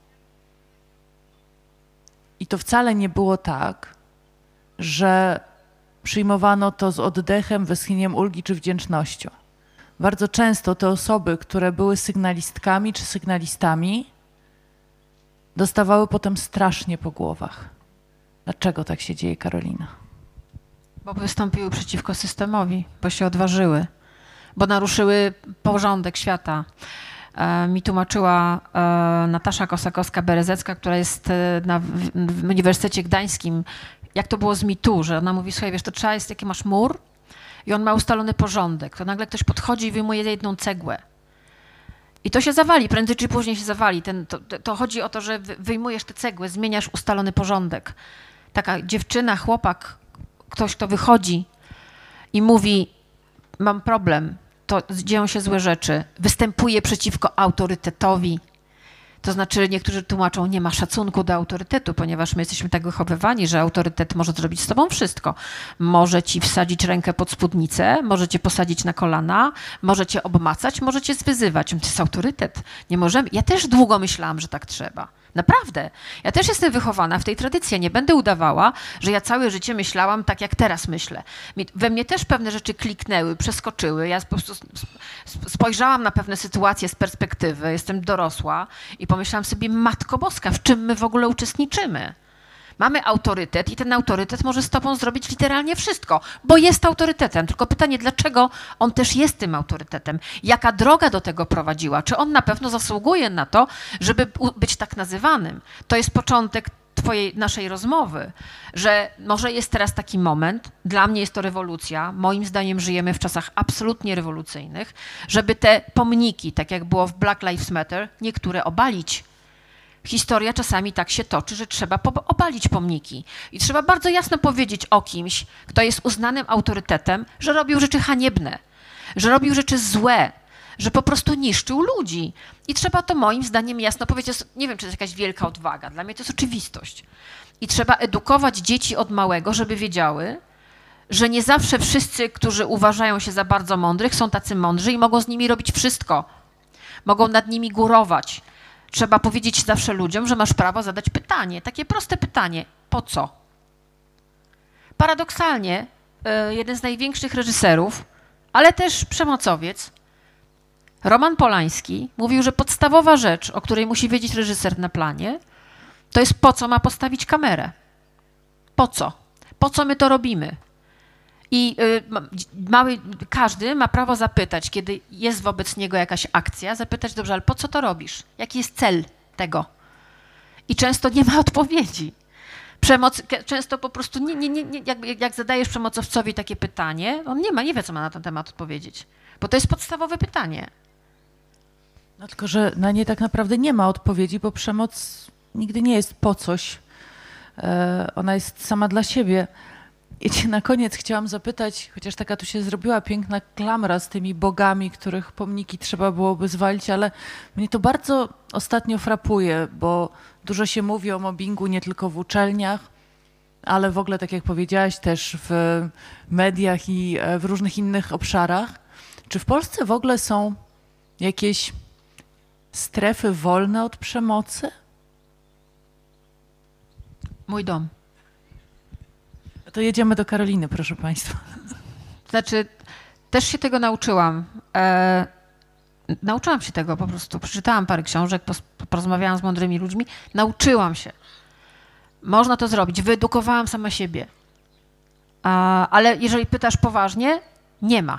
I to wcale nie było tak, że przyjmowano to z oddechem, westchnieniem ulgi czy wdzięcznością. Bardzo często te osoby, które były sygnalistkami czy sygnalistami, dostawały potem strasznie po głowach. Dlaczego tak się dzieje, Karolina? Bo wystąpiły przeciwko systemowi, bo się odważyły, bo naruszyły porządek świata. E, mi tłumaczyła e, Natasza Kosakowska-Berezecka, która jest e, na, w, Uniwersytecie Gdańskim, jak to było z mitu, że ona mówi, słuchaj, wiesz, to trzeba jest, jaki masz mur i on ma ustalony porządek, to nagle ktoś podchodzi i wyjmuje jedną cegłę. I to się zawali, prędzej czy później się zawali. Ten, to, to- chodzi o to, że wy- wyjmujesz te cegły, zmieniasz ustalony porządek. Taka dziewczyna, chłopak, ktoś, kto wychodzi i mówi: Mam problem, to dzieją się złe rzeczy, występuje przeciwko autorytetowi, To znaczy, niektórzy tłumaczą, nie ma szacunku do autorytetu, ponieważ my jesteśmy tak wychowywani, że autorytet może zrobić z tobą wszystko. Może ci wsadzić rękę pod spódnicę, może cię posadzić na kolana, może cię obmacać, może cię zwyzywać. To jest autorytet. Nie możemy. Ja też długo myślałam, że tak trzeba. Naprawdę. Ja też jestem wychowana w tej tradycji. Nie będę udawała, że ja całe życie myślałam tak, jak teraz myślę. We mnie też pewne rzeczy kliknęły, przeskoczyły. Ja po prostu sp- sp- spojrzałam na pewne sytuacje z perspektywy. Jestem dorosła i pomyślałam sobie, Matko Boska, w czym my w ogóle uczestniczymy? Mamy autorytet i ten autorytet może z tobą zrobić literalnie wszystko, bo jest autorytetem. Tylko pytanie, dlaczego on też jest tym autorytetem? Jaka droga do tego prowadziła? Czy on na pewno zasługuje na to, żeby być tak nazywanym? To jest początek twojej, naszej rozmowy, że może jest teraz taki moment, dla mnie jest to rewolucja, moim zdaniem żyjemy w czasach absolutnie rewolucyjnych, żeby te pomniki, tak jak było w Black Lives Matter, niektóre obalić. Historia czasami tak się toczy, że trzeba obalić pomniki. I trzeba bardzo jasno powiedzieć o kimś, kto jest uznanym autorytetem, że robił rzeczy haniebne, że robił rzeczy złe, że po prostu niszczył ludzi. I trzeba to moim zdaniem jasno powiedzieć. Nie wiem, czy to jest jakaś wielka odwaga. Dla mnie to jest oczywistość. I trzeba edukować dzieci od małego, żeby wiedziały, że nie zawsze wszyscy, którzy uważają się za bardzo mądrych, są tacy mądrzy i mogą z nimi robić wszystko. Mogą nad nimi górować. Trzeba powiedzieć zawsze ludziom, że masz prawo zadać pytanie. Takie proste pytanie. Po co? Paradoksalnie, e, jeden z największych reżyserów, ale też przemocowiec, Roman Polański, mówił, że podstawowa rzecz, o której musi wiedzieć reżyser na planie, to jest po co ma postawić kamerę. Po co? Po co my to robimy? I y, mały, każdy ma prawo zapytać, kiedy jest wobec niego jakaś akcja, zapytać, dobrze, ale po co to robisz? Jaki jest cel tego? I często nie ma odpowiedzi. Przemoc, często po prostu, nie, nie, nie, jak, jak zadajesz przemocowcowi takie pytanie, on nie ma, nie wie, co ma na ten temat odpowiedzieć. Bo to jest podstawowe pytanie. No tylko, że na nie tak naprawdę nie ma odpowiedzi, bo przemoc nigdy nie jest po coś. E, ona jest sama dla siebie. I cię na koniec chciałam zapytać, chociaż taka tu się zrobiła piękna klamra z tymi bogami, których pomniki trzeba byłoby zwalić, ale mnie to bardzo ostatnio frapuje, bo dużo się mówi o mobbingu nie tylko w uczelniach, ale w ogóle, tak jak powiedziałaś, też w mediach i e, w różnych innych obszarach. Czy w Polsce w ogóle są jakieś strefy wolne od przemocy? Mój dom. To jedziemy do Karoliny, proszę Państwa. Znaczy, też się tego nauczyłam. E, nauczyłam się tego po prostu. Przeczytałam parę książek, porozmawiałam z mądrymi ludźmi. Nauczyłam się. Można to zrobić. Wyedukowałam sama siebie. A, ale jeżeli pytasz poważnie, nie ma.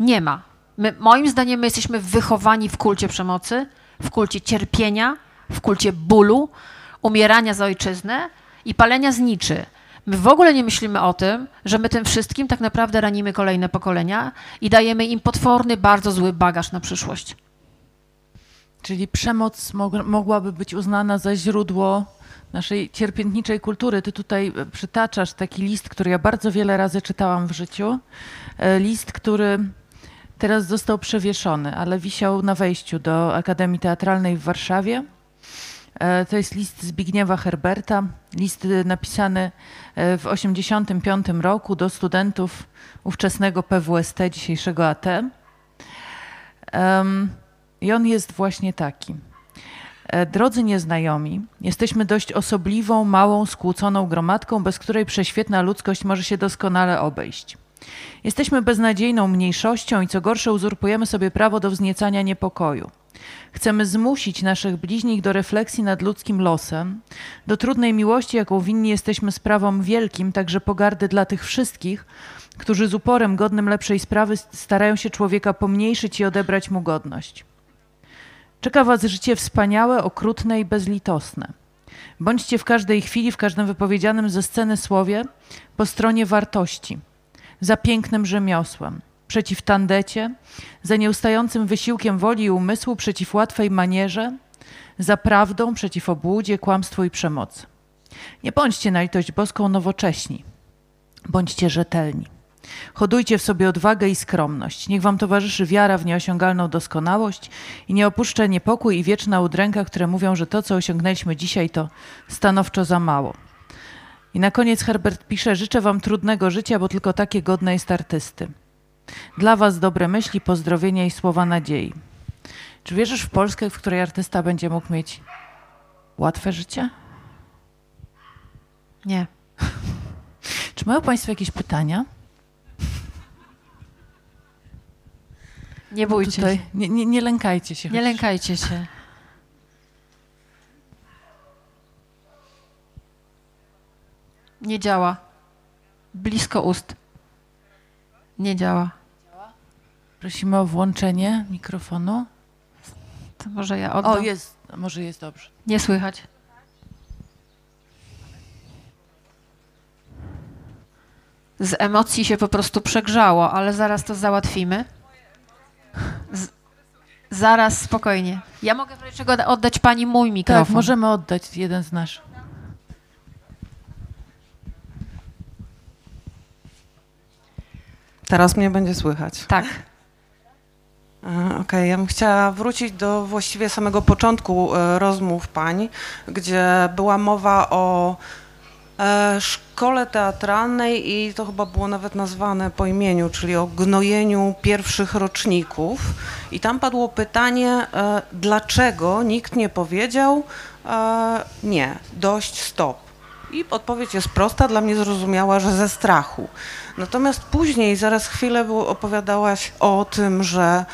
Nie ma. My, moim zdaniem my jesteśmy wychowani w kulcie przemocy, w kulcie cierpienia, w kulcie bólu, umierania za ojczyznę i palenia zniczy. My w ogóle nie myślimy o tym, że my tym wszystkim tak naprawdę ranimy kolejne pokolenia i dajemy im potworny, bardzo zły bagaż na przyszłość. Czyli przemoc mog- mogłaby być uznana za źródło naszej cierpiętniczej kultury. Ty tutaj e, przytaczasz taki list, który ja bardzo wiele razy czytałam w życiu. E, List, który teraz został przewieszony, ale wisiał na wejściu do Akademii Teatralnej w Warszawie. E, To jest list Zbigniewa Herberta, list e, napisany e, w 1985 roku do studentów ówczesnego PWST, dzisiejszego AT. I on jest właśnie taki. Drodzy nieznajomi, jesteśmy dość osobliwą, małą, skłóconą gromadką, bez której prześwietna ludzkość może się doskonale obejść. Jesteśmy beznadziejną mniejszością i co gorsze uzurpujemy sobie prawo do wzniecania niepokoju. Chcemy zmusić naszych bliźnich do refleksji nad ludzkim losem, do trudnej miłości, jaką winni jesteśmy sprawom wielkim, także pogardy dla tych wszystkich, którzy z uporem godnym lepszej sprawy starają się człowieka pomniejszyć i odebrać mu godność. Czeka was życie wspaniałe, okrutne i bezlitosne. Bądźcie w każdej chwili, w każdym wypowiedzianym ze sceny słowie po stronie wartości, za pięknym rzemiosłem, przeciw tandecie, za nieustającym wysiłkiem woli i umysłu, przeciw łatwej manierze, za prawdą, przeciw obłudzie, kłamstwu i przemocy. Nie bądźcie na litość boską nowocześni, bądźcie rzetelni. Hodujcie w sobie odwagę i skromność. Niech wam towarzyszy wiara w nieosiągalną doskonałość i nie opuszcza niepokój i wieczna udręka, które mówią, że to, co osiągnęliśmy dzisiaj, to stanowczo za mało. I na koniec Herbert pisze: Życzę wam trudnego życia, bo tylko takie godne jest artysty. Dla was dobre myśli, pozdrowienia i słowa nadziei. Czy wierzysz w Polskę, w której artysta będzie mógł mieć łatwe życie? Nie. Czy mają Państwo jakieś pytania? Nie bójcie Tutaj, się. nie, nie, nie lękajcie się. Nie lękajcie się. Nie działa. Blisko ust. Nie działa. Prosimy o włączenie mikrofonu. To może ja oddam. O, jest, może jest dobrze. Nie słychać. Z emocji się po prostu przegrzało, ale zaraz to załatwimy. Z, zaraz, spokojnie. Ja mogę w czego oddać pani mój mikrofon. Tak, możemy oddać jeden z naszych. Teraz mnie będzie słychać. Tak. Okej, ja bym chciała wrócić do właściwie samego początku e, rozmów pań, gdzie była mowa o e, szkole teatralnej i to chyba było nawet nazwane po imieniu, czyli o gnojeniu pierwszych roczników. I tam padło pytanie, e, dlaczego nikt nie powiedział nie, dość, stop. I odpowiedź jest prosta, dla mnie zrozumiała, że ze strachu. Natomiast później, zaraz chwilę opowiadałaś o tym, że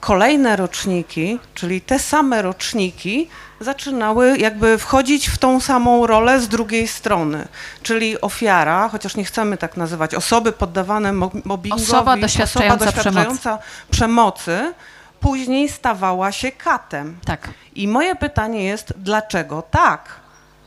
kolejne roczniki, czyli te same roczniki, zaczynały jakby wchodzić w tą samą rolę z drugiej strony. Czyli ofiara, chociaż nie chcemy tak nazywać, osoby poddawane mo- mobbingowi, Osoba doświadczająca osoba doświadczająca przemocy, później stawała się katem. Tak. I moje pytanie jest, dlaczego tak?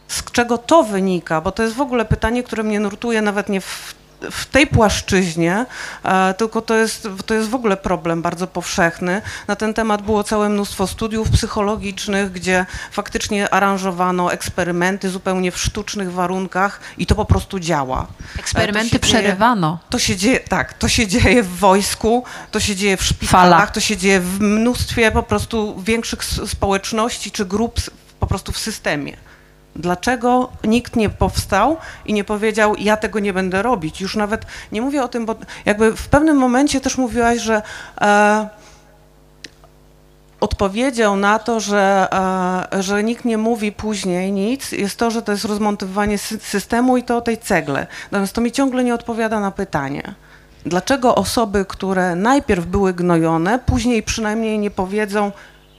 Z czego to wynika? Bo to jest w ogóle pytanie, które mnie nurtuje nawet nie w, w tej płaszczyźnie, e, tylko to jest, to jest w ogóle problem bardzo powszechny. Na ten temat było całe mnóstwo studiów psychologicznych, gdzie faktycznie aranżowano eksperymenty zupełnie w sztucznych warunkach i to po prostu działa. Eksperymenty to się dzieje- przerywano. To się dzieje, tak, to się dzieje w wojsku, to się dzieje w szpitalach, Fala. to się dzieje w mnóstwie po prostu większych społeczności czy grup po prostu w systemie. Dlaczego nikt nie powstał i nie powiedział, ja tego nie będę robić? Już nawet nie mówię o tym, bo jakby w pewnym momencie też mówiłaś, że e, odpowiedzią na to, że, e, że nikt nie mówi później nic, jest to, że to jest rozmontowywanie sy- systemu i to o tej cegle. Natomiast to mi ciągle nie odpowiada na pytanie. Dlaczego osoby, które najpierw były gnojone, później przynajmniej nie powiedzą,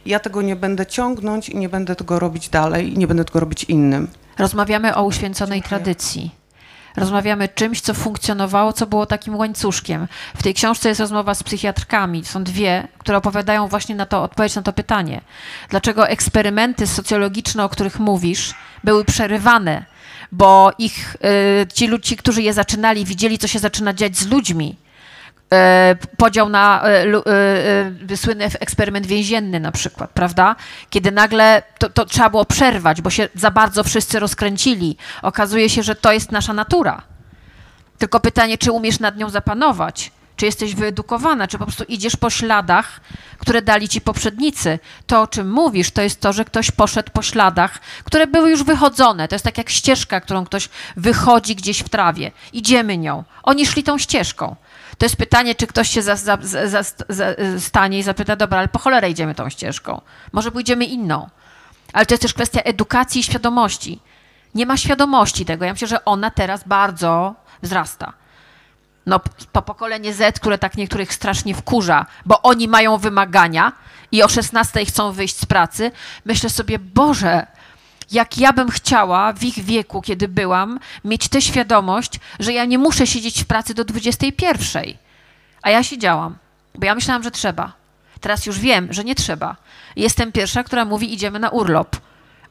ja tego nie będę ciągnąć i nie będę tego robić dalej i nie będę tego robić innym. Rozmawiamy o uświęconej Dziękuję. tradycji. Rozmawiamy czymś, co funkcjonowało, co było takim łańcuszkiem. W tej książce jest rozmowa z psychiatrkami. Są dwie, które opowiadają właśnie na to, odpowiedź na to pytanie. Dlaczego eksperymenty socjologiczne, o których mówisz, były przerywane? Bo ich, y, ci ludzi, którzy je zaczynali, widzieli, co się zaczyna dziać z ludźmi. E, podział na e, e, słynny eksperyment więzienny na przykład, prawda? Kiedy nagle to, to trzeba było przerwać, bo się za bardzo wszyscy rozkręcili. Okazuje się, że to jest nasza natura. Tylko pytanie, czy umiesz nad nią zapanować? Czy jesteś wyedukowana? Czy po prostu idziesz po śladach, które dali ci poprzednicy? To, o czym mówisz, to jest to, że ktoś poszedł po śladach, które były już wychodzone. To jest tak jak ścieżka, którą ktoś wychodzi gdzieś w trawie. Idziemy nią. Oni szli tą ścieżką. To jest pytanie, czy ktoś się za, za, za, stanie i zapyta, dobra, ale po cholerę idziemy tą ścieżką. Może pójdziemy inną. Ale to jest też kwestia edukacji i świadomości. Nie ma świadomości tego. Ja myślę, że ona teraz bardzo wzrasta. No, to pokolenie Z, które tak niektórych strasznie wkurza, bo oni mają wymagania i o 16 chcą wyjść z pracy, myślę sobie, Boże, jak ja bym chciała w ich wieku, kiedy byłam, mieć tę świadomość, że ja nie muszę siedzieć w pracy do 21. A ja siedziałam, bo ja myślałam, że trzeba. Teraz już wiem, że nie trzeba. Jestem pierwsza, która mówi, idziemy na urlop.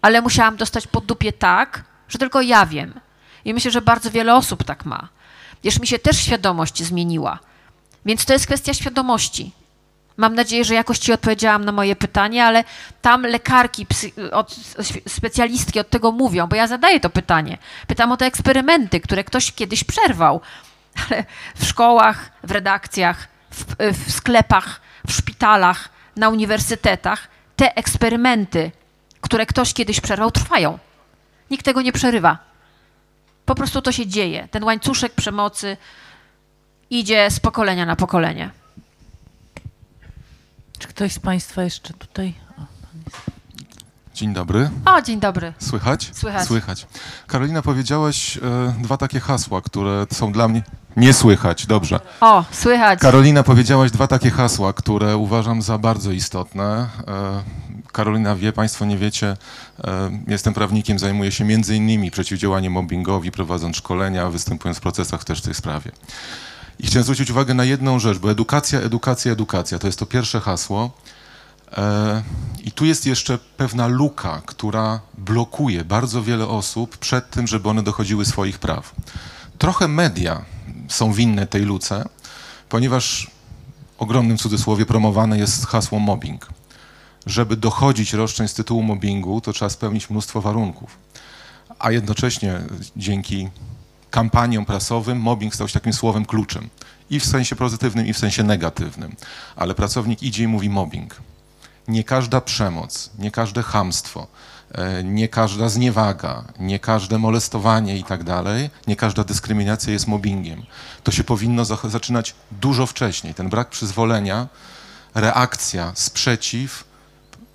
Ale musiałam dostać pod dupie tak, że tylko ja wiem. I myślę, że bardzo wiele osób tak ma. Wiesz, mi się też świadomość zmieniła. Więc to jest kwestia świadomości. Mam nadzieję, że jakoś Ci odpowiedziałam na moje pytanie, ale tam lekarki, psy, od, specjalistki od tego mówią, bo ja zadaję to pytanie. Pytam o te eksperymenty, które ktoś kiedyś przerwał. ale w szkołach, w redakcjach, w, w sklepach, w szpitalach, na uniwersytetach te eksperymenty, które ktoś kiedyś przerwał, trwają. Nikt tego nie przerywa. Po prostu to się dzieje. Ten łańcuszek przemocy idzie z pokolenia na pokolenie. Czy ktoś z Państwa jeszcze tutaj? O, Dzień dobry. O, dzień dobry. Słychać? Słychać. Słychać. Karolina, powiedziałaś e, dwa takie hasła, które są dla mnie. Nie słychać, dobrze. O, słychać. Karolina, powiedziałaś dwa takie hasła, które uważam za bardzo istotne. E, Karolina wie, Państwo nie wiecie, e, jestem prawnikiem, zajmuję się między innymi przeciwdziałaniem mobbingowi, prowadząc szkolenia, występując w procesach też w tej sprawie. I chciałem zwrócić uwagę na jedną rzecz, bo edukacja, edukacja, edukacja to jest to pierwsze hasło. E, I tu jest jeszcze pewna luka, która blokuje bardzo wiele osób przed tym, żeby one dochodziły swoich praw. Trochę media są winne tej luce, ponieważ ogromnym cudzysłowie promowane jest hasło mobbing. Żeby dochodzić roszczeń z tytułu mobbingu, to trzeba spełnić mnóstwo warunków. A jednocześnie dzięki kampaniom prasowym mobbing stał się takim słowem kluczem. I w sensie pozytywnym, i w sensie negatywnym. Ale pracownik idzie i mówi mobbing nie każda przemoc, nie każde chamstwo, e, nie każda zniewaga, nie każde molestowanie i tak dalej, nie każda dyskryminacja jest mobbingiem. To się powinno zaczynać dużo wcześniej. Ten brak przyzwolenia, reakcja, sprzeciw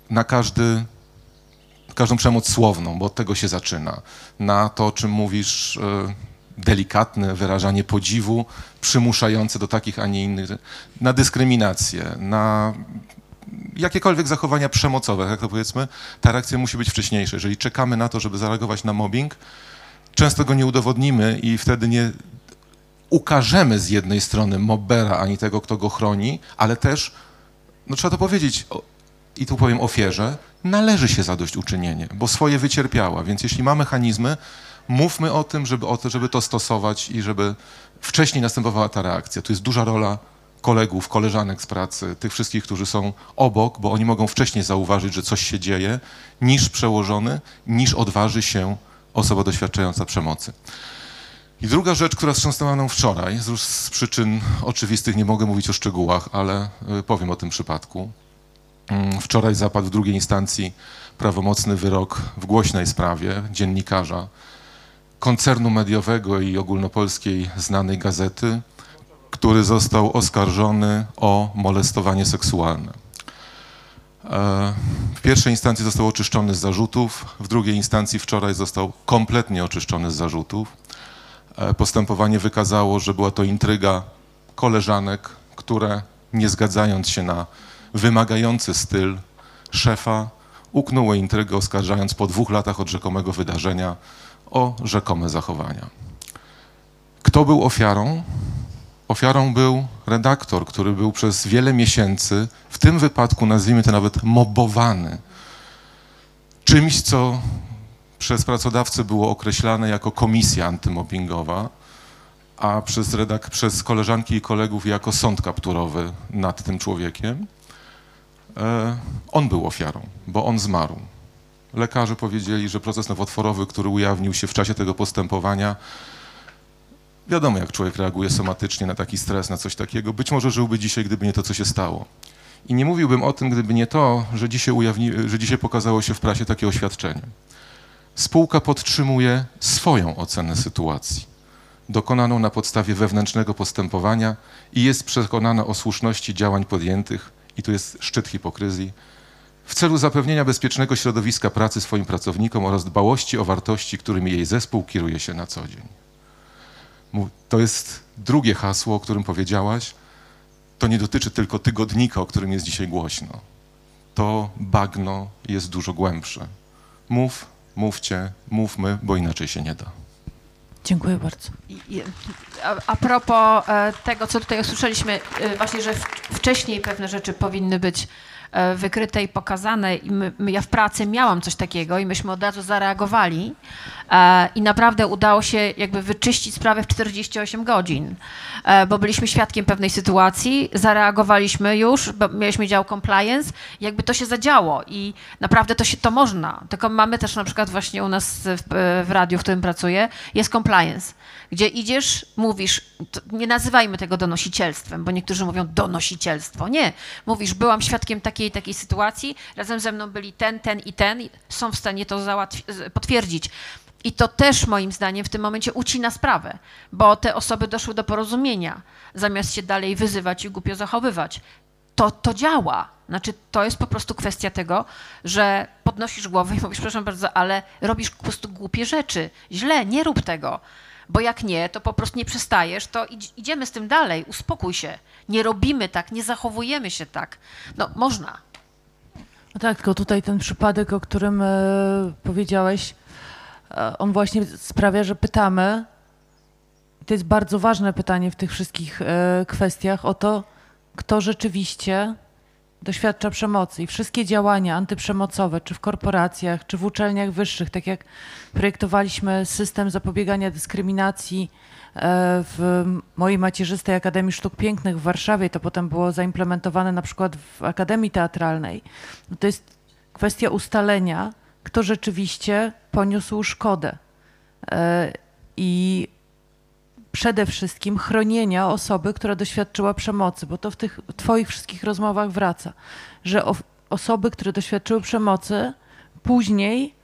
na każdy, każdą przemoc słowną, bo od tego się zaczyna. Na to, czym mówisz, e, delikatne wyrażanie podziwu, przymuszające do takich, a nie innych, na dyskryminację, na jakiekolwiek zachowania przemocowe, jak to powiedzmy, ta reakcja musi być wcześniejsza. Jeżeli czekamy na to, żeby zareagować na mobbing, często go nie udowodnimy i wtedy nie ukażemy z jednej strony mobbera ani tego, kto go chroni, ale też, no trzeba to powiedzieć, i tu powiem ofierze, należy się zadośćuczynienie, bo swoje wycierpiała, więc jeśli ma mechanizmy, mówmy o tym, żeby, o to, żeby to stosować i żeby wcześniej następowała ta reakcja. Tu jest duża rola kolegów, koleżanek z pracy, tych wszystkich, którzy są obok, bo oni mogą wcześniej zauważyć, że coś się dzieje, niż przełożony, niż odważy się osoba doświadczająca przemocy. I druga rzecz, która wstrząsnęła nam wczoraj, z, z przyczyn oczywistych nie mogę mówić o szczegółach, ale y, powiem o tym przypadku. Mm, Wczoraj zapadł w drugiej instancji prawomocny wyrok w głośnej sprawie dziennikarza koncernu mediowego i ogólnopolskiej znanej gazety, który został oskarżony o molestowanie seksualne. E, W pierwszej instancji został oczyszczony z zarzutów, w drugiej instancji wczoraj został kompletnie oczyszczony z zarzutów. E, Postępowanie wykazało, że była to intryga koleżanek, które nie zgadzając się na wymagający styl szefa, uknęły intrygę, oskarżając po dwóch latach od rzekomego wydarzenia o rzekome zachowania. Kto był ofiarą? Ofiarą był redaktor, który był przez wiele miesięcy, w tym wypadku nazwijmy to nawet mobowany, czymś, co przez pracodawcę było określane jako komisja antymobbingowa, a przez, redak- przez koleżanki i kolegów jako sąd kapturowy nad tym człowiekiem. E, on był ofiarą, bo on zmarł. Lekarze powiedzieli, że proces nowotworowy, który ujawnił się w czasie tego postępowania, Wiadomo, jak człowiek reaguje somatycznie na taki stres, na coś takiego. Być może żyłby dzisiaj, gdyby nie to, co się stało. I nie mówiłbym o tym, gdyby nie to, że dzisiaj, ujawni, że dzisiaj pokazało się w prasie takie oświadczenie. Spółka podtrzymuje swoją ocenę sytuacji, dokonaną na podstawie wewnętrznego postępowania i jest przekonana o słuszności działań podjętych, i tu jest szczyt hipokryzji, w celu zapewnienia bezpiecznego środowiska pracy swoim pracownikom oraz dbałości o wartości, którymi jej zespół kieruje się na co dzień. To jest drugie hasło, o którym powiedziałaś. To nie dotyczy tylko tygodnika, o którym jest dzisiaj głośno. To bagno jest dużo głębsze. Mów, mówcie, mówmy, bo inaczej się nie da. Dziękuję bardzo. A, a propos e, tego, co tutaj usłyszeliśmy, e, właśnie, że wcześniej pewne rzeczy powinny być wykryte i pokazane. I my, ja w pracy miałam coś takiego i myśmy od razu zareagowali e, i naprawdę udało się jakby wyczyścić sprawę w 48 godzin, e, bo byliśmy świadkiem pewnej sytuacji, zareagowaliśmy już, mieliśmy dział compliance, jakby to się zadziało i naprawdę to się to można. Tylko mamy też na przykład właśnie u nas w, w radiu, w którym pracuję, jest compliance, gdzie idziesz, mówisz, nie nazywajmy tego donosicielstwem, bo niektórzy mówią donosicielstwo. Nie, mówisz, byłam świadkiem takiej takiej sytuacji, razem ze mną byli ten, ten i ten, są w stanie to załatwi- potwierdzić. I to też moim zdaniem w tym momencie ucina sprawę, bo te osoby doszły do porozumienia, zamiast się dalej wyzywać i głupio zachowywać. To, to działa. Znaczy, to jest po prostu kwestia tego, że podnosisz głowę i mówisz, przepraszam bardzo, ale robisz po prostu głupie rzeczy. Źle, nie rób tego. Bo jak nie, to po prostu nie przestajesz, to idziemy z tym dalej, uspokój się. Nie robimy tak, nie zachowujemy się tak. No, można. No tak, tylko tutaj ten przypadek, o którym e, powiedziałeś, on właśnie sprawia, że pytamy, to jest bardzo ważne pytanie w tych wszystkich e, kwestiach, o to, kto rzeczywiście doświadcza przemocy i wszystkie działania antyprzemocowe, czy w korporacjach, czy w uczelniach wyższych, tak jak projektowaliśmy system zapobiegania dyskryminacji e, w mojej macierzystej Akademii Sztuk Pięknych w Warszawie, to potem było zaimplementowane na przykład w Akademii Teatralnej. No to jest kwestia ustalenia, kto rzeczywiście poniósł szkodę. E, I przede wszystkim chronienia osoby, która doświadczyła przemocy, bo to w tych Twoich wszystkich rozmowach wraca, że osoby, które doświadczyły przemocy, później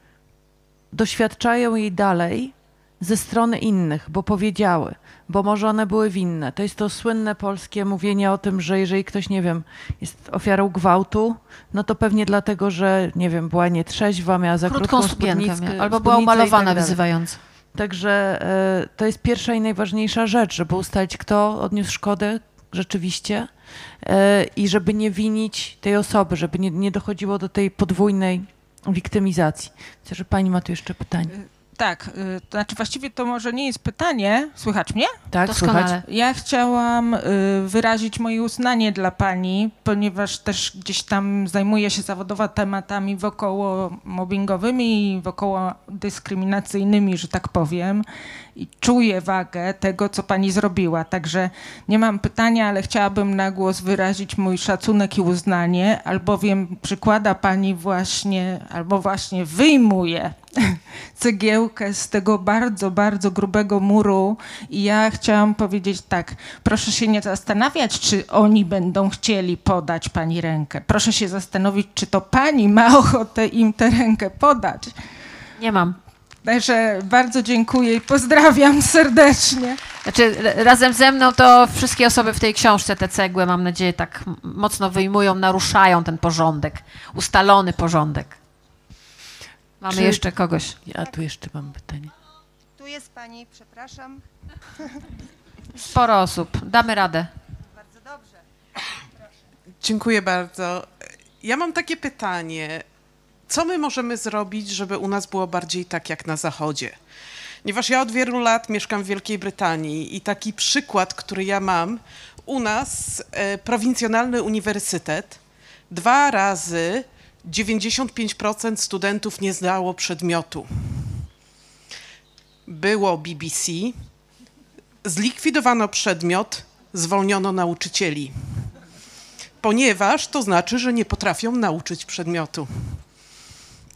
doświadczają jej dalej ze strony innych, bo powiedziały, bo może one były winne. To jest to słynne polskie mówienie o tym, że jeżeli ktoś, nie wiem, jest ofiarą gwałtu, no to pewnie dlatego, że, nie wiem, była nietrzeźwa, miała za krótką, Krótką miała, albo była spódnicę tak umalowana wyzywająco. Także e, to jest pierwsza i najważniejsza rzecz, żeby ustalić, kto odniósł szkodę rzeczywiście e, i żeby nie winić tej osoby, żeby nie, nie dochodziło do tej podwójnej wiktymizacji. Myślę, że pani ma tu jeszcze pytanie. Tak, y, to znaczy właściwie to może nie jest pytanie. Słychać mnie? Tak, Doskonale. słychać? Ja chciałam y, wyrazić moje uznanie dla pani, ponieważ też gdzieś tam zajmuję się zawodowo tematami wokoło mobbingowymi i wokoło dyskryminacyjnymi, że tak powiem. I czuję wagę tego, co pani zrobiła. Także nie mam pytania, ale chciałabym na głos wyrazić mój szacunek i uznanie, albowiem przykłada pani właśnie, albo właśnie wyjmuje cegiełkę z tego bardzo, bardzo grubego muru i ja chciałam powiedzieć tak, proszę się nie zastanawiać, czy oni będą chcieli podać pani rękę. Proszę się zastanowić, czy to pani ma ochotę im tę rękę podać. Nie mam. Także bardzo dziękuję i pozdrawiam serdecznie. Znaczy, razem ze mną to wszystkie osoby w tej książce, te cegły, mam nadzieję, tak mocno wyjmują, naruszają ten porządek, ustalony porządek. Mamy Czy- jeszcze kogoś. Ja tu jeszcze mam pytanie. Tu jest pani, przepraszam. Sporo osób. Damy radę. Bardzo dobrze. Dziękuję bardzo. Ja mam takie pytanie. Co my możemy zrobić, żeby u nas było bardziej tak jak na Zachodzie? Ponieważ ja od wielu lat mieszkam w Wielkiej Brytanii i taki przykład, który ja mam, u nas e, prowincjonalny uniwersytet dwa razy 95% studentów nie zdało przedmiotu. Było BBC, zlikwidowano przedmiot, zwolniono nauczycieli ponieważ to znaczy, że nie potrafią nauczyć przedmiotu.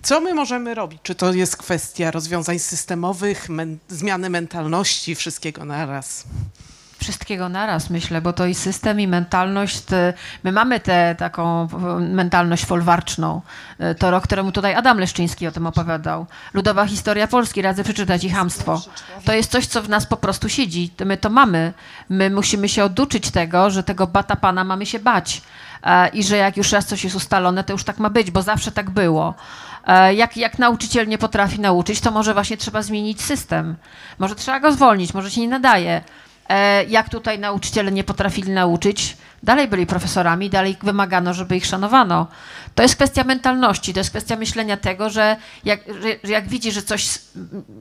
Co my możemy robić? Czy to jest kwestia rozwiązań systemowych, men- zmiany mentalności, wszystkiego naraz? Wszystkiego naraz, myślę, bo to i system, i mentalność. te- My mamy tę taką mentalność folwarczną. E, To rok, któremu tutaj Adam Leszczyński o tym opowiadał. Ludowa historia Polski, radzę przeczytać i hamstwo. To jest coś, co w nas po prostu siedzi. My to mamy. My musimy się oduczyć tego, że tego bata pana mamy się bać. E, I że jak już raz coś jest ustalone, to już tak ma być, bo zawsze tak było. E, Jak, jak nauczyciel nie potrafi nauczyć, to może właśnie trzeba zmienić system. Może trzeba go zwolnić, może się nie nadaje. E, Jak tutaj nauczyciele nie potrafili nauczyć, dalej byli profesorami, dalej wymagano, żeby ich szanowano. To jest kwestia mentalności, to jest kwestia myślenia tego, że jak, że, jak widzisz, że coś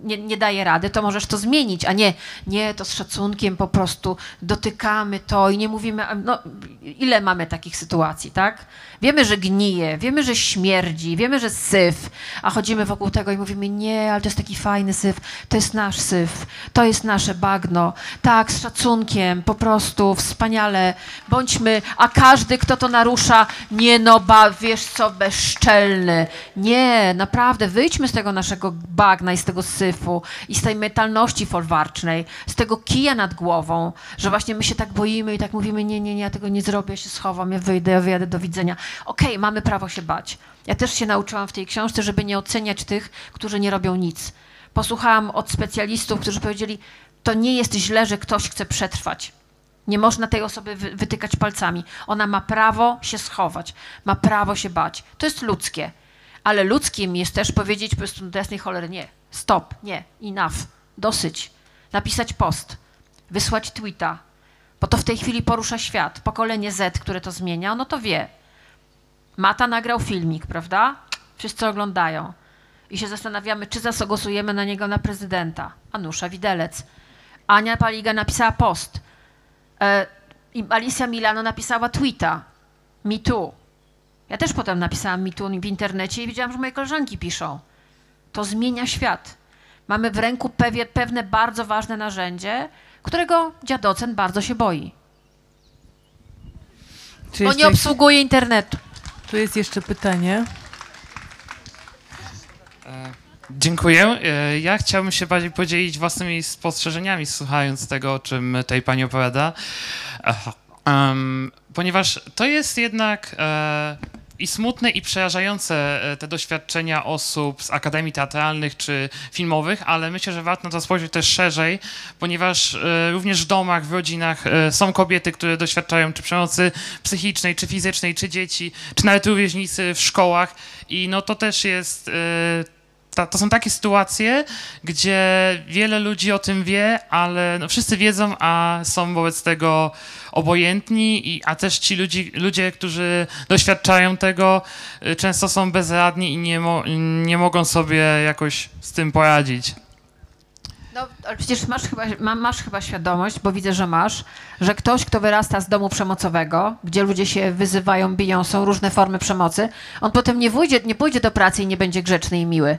nie, nie daje rady, to możesz to zmienić, a nie, nie, to z szacunkiem po prostu dotykamy to i nie mówimy, no, ile mamy takich sytuacji, tak? Wiemy, że gnije, wiemy, że śmierdzi, wiemy, że syf, a chodzimy wokół tego i mówimy, nie, ale to jest taki fajny syf, to jest nasz syf, to jest nasze bagno. Tak, z szacunkiem, po prostu, wspaniale, bądźmy, a każdy, kto to narusza, nie no, ba, wiesz co, bezczelny. Nie, naprawdę, wyjdźmy z tego naszego bagna i z tego syfu i z tej metalności folwarcznej, z tego kija nad głową, że właśnie my się tak boimy i tak mówimy, nie, nie, nie, ja tego nie zrobię, ja się schowam, ja wyjdę, ja wyjadę, do widzenia. Okej, mamy prawo się bać. Ja też się nauczyłam w tej książce, żeby nie oceniać tych, którzy nie robią nic. Posłuchałam od specjalistów, którzy powiedzieli, to nie jest źle, że ktoś chce przetrwać. Nie można tej osoby wy- wytykać palcami. Ona ma prawo się schować, ma prawo się bać. To jest ludzkie. Ale ludzkim jest też powiedzieć po prostu do jasnej cholery nie, stop, nie, enough, dosyć. Napisać post, wysłać tweeta, bo to w tej chwili porusza świat. Pokolenie Z, które to zmienia, ono to wie. Mata nagrał filmik, prawda? Wszyscy oglądają. I się zastanawiamy, czy zagłosujemy na niego na prezydenta. Anusza Widelec. Ania Paliga napisała post. E, I Alicja Milano napisała tweeta. Me too. Ja też potem napisałam me too w internecie i widziałam, że moje koleżanki piszą. To zmienia świat. Mamy w ręku pewie, pewne bardzo ważne narzędzie, którego dziadocen bardzo się boi. Czy Bo nie obsługuje internetu. tu jest jeszcze pytanie. E, Dziękuję. E, Ja chciałbym się bardziej podzielić własnymi spostrzeżeniami, słuchając tego, o czym tutaj pani opowiada. Em, ponieważ to jest jednak e, i smutne, i przerażające e, te doświadczenia osób z akademii teatralnych czy filmowych, ale myślę, że warto na to spojrzeć też szerzej, ponieważ e, również w domach, w rodzinach e, są kobiety, które doświadczają czy przemocy psychicznej, czy fizycznej, czy dzieci, czy nawet rówieśnicy w szkołach i no to też jest... ta, to są takie sytuacje, gdzie wiele ludzi o tym wie, ale no wszyscy wiedzą, a są wobec tego obojętni, i, a też ci ludzi, ludzie, którzy doświadczają tego, y, często są bezradni i nie, mo, nie mogą sobie jakoś z tym poradzić. No, ale przecież masz chyba, ma, masz chyba świadomość, bo widzę, że masz, że ktoś, kto wyrasta z domu przemocowego, gdzie ludzie się wyzywają, biją, są różne formy przemocy, on potem nie, pójdzie, nie pójdzie do pracy i nie będzie grzeczny i miły.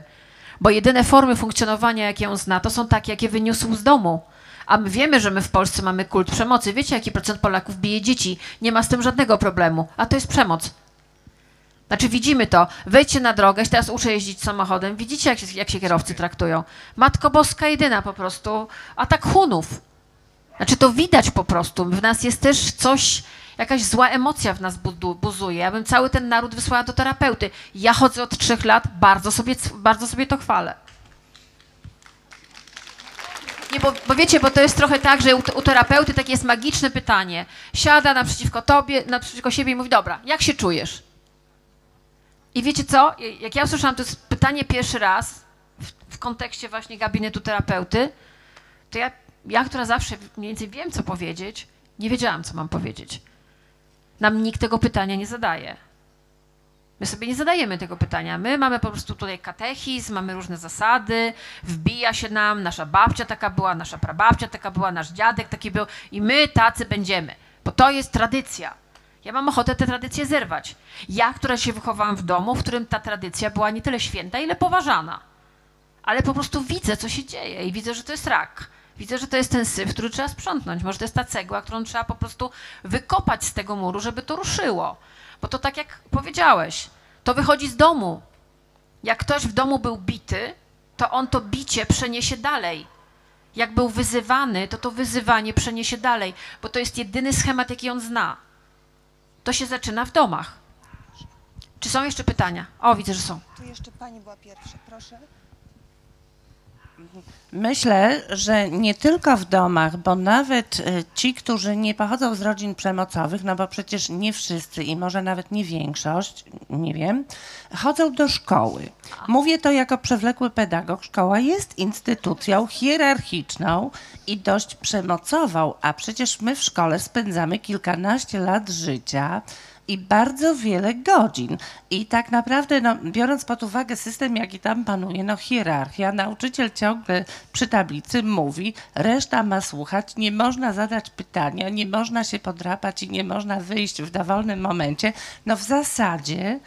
Bo jedyne formy funkcjonowania, jakie on zna, to są takie, jakie wyniósł z domu. A my wiemy, że my w Polsce mamy kult przemocy. Wiecie, jaki procent Polaków bije dzieci? Nie ma z tym żadnego problemu. A to jest przemoc. Znaczy widzimy to. Wejdźcie na drogę, ja teraz uczę jeździć samochodem. Widzicie, jak się, jak się kierowcy traktują. Matko Boska jedyna po prostu. Atak Hunów. Znaczy to widać po prostu. W nas jest też coś, jakaś zła emocja w nas buzuje. Ja bym cały ten naród wysłała do terapeuty. Ja chodzę od trzech lat, bardzo sobie, bardzo sobie to chwalę. Nie, bo, bo wiecie, bo to jest trochę tak, że u, u terapeuty takie jest magiczne pytanie. Siada naprzeciwko tobie, naprzeciwko siebie i mówi, dobra, jak się czujesz? I wiecie co? Jak ja usłyszałam to pytanie pierwszy raz w, w kontekście właśnie gabinetu terapeuty, to ja, ja, która zawsze mniej więcej wiem, co powiedzieć, nie wiedziałam, co mam powiedzieć. Nam nikt tego pytania nie zadaje. My sobie nie zadajemy tego pytania. My mamy po prostu tutaj katechizm, mamy różne zasady, wbija się nam, nasza babcia taka była, nasza prababcia taka była, nasz dziadek taki był i my tacy będziemy, bo to jest tradycja. Ja mam ochotę tę tradycję zerwać. Ja, która się wychowałam w domu, w którym ta tradycja była nie tyle święta, ile poważana. Ale po prostu widzę, co się dzieje i widzę, że to jest rak. Widzę, że to jest ten syf, który trzeba sprzątnąć. Może to jest ta cegła, którą trzeba po prostu wykopać z tego muru, żeby to ruszyło. Bo to tak jak powiedziałeś, to wychodzi z domu. Jak ktoś w domu był bity, to on to bicie przeniesie dalej. Jak był wyzywany, to to wyzywanie przeniesie dalej, bo to jest jedyny schemat, jaki on zna. To się zaczyna w domach. Czy są jeszcze pytania? O, widzę, że są. Tu jeszcze pani była pierwsza, proszę. Myślę, że nie tylko w domach, bo nawet e, ci, którzy nie pochodzą z rodzin przemocowych, no bo przecież nie wszyscy i może nawet nie większość, nie wiem, chodzą do szkoły. Mówię to jako przewlekły pedagog. Szkoła jest instytucją hierarchiczną i dość przemocową, a przecież my w szkole spędzamy kilkanaście lat życia i bardzo wiele godzin. I tak naprawdę, no, biorąc pod uwagę system, jaki tam panuje, no hierarchia, nauczyciel ciągle przy tablicy mówi, reszta ma słuchać, nie można zadać pytania, nie można się podrapać i nie można wyjść w dowolnym momencie. No w zasadzie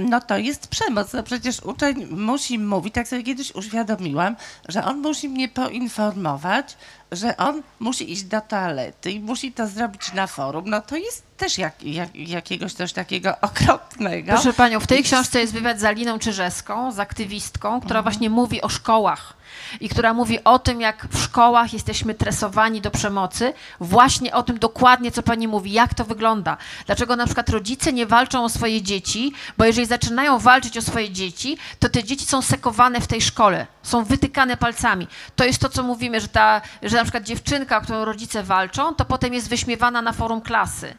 no to jest przemoc. No przecież uczeń musi mówić, tak sobie kiedyś uświadomiłam, że on musi mnie poinformować, że on musi iść do toalety i musi to zrobić na forum. No to jest też jak, jak, jakiegoś coś takiego okropnego. Proszę panią, w tej książce jest wywiad z Aliną Czyżeską, z aktywistką, która Mhm. właśnie mówi o szkołach i która mówi o tym, jak w szkołach jesteśmy tresowani do przemocy, właśnie o tym dokładnie, co pani mówi, jak to wygląda. Dlaczego na przykład rodzice nie walczą o swoje dzieci, bo jeżeli zaczynają walczyć o swoje dzieci, to te dzieci są sekowane w tej szkole, są wytykane palcami. To jest to, co mówimy, że, ta, że na przykład dziewczynka, o którą rodzice walczą, to potem jest wyśmiewana na forum klasy.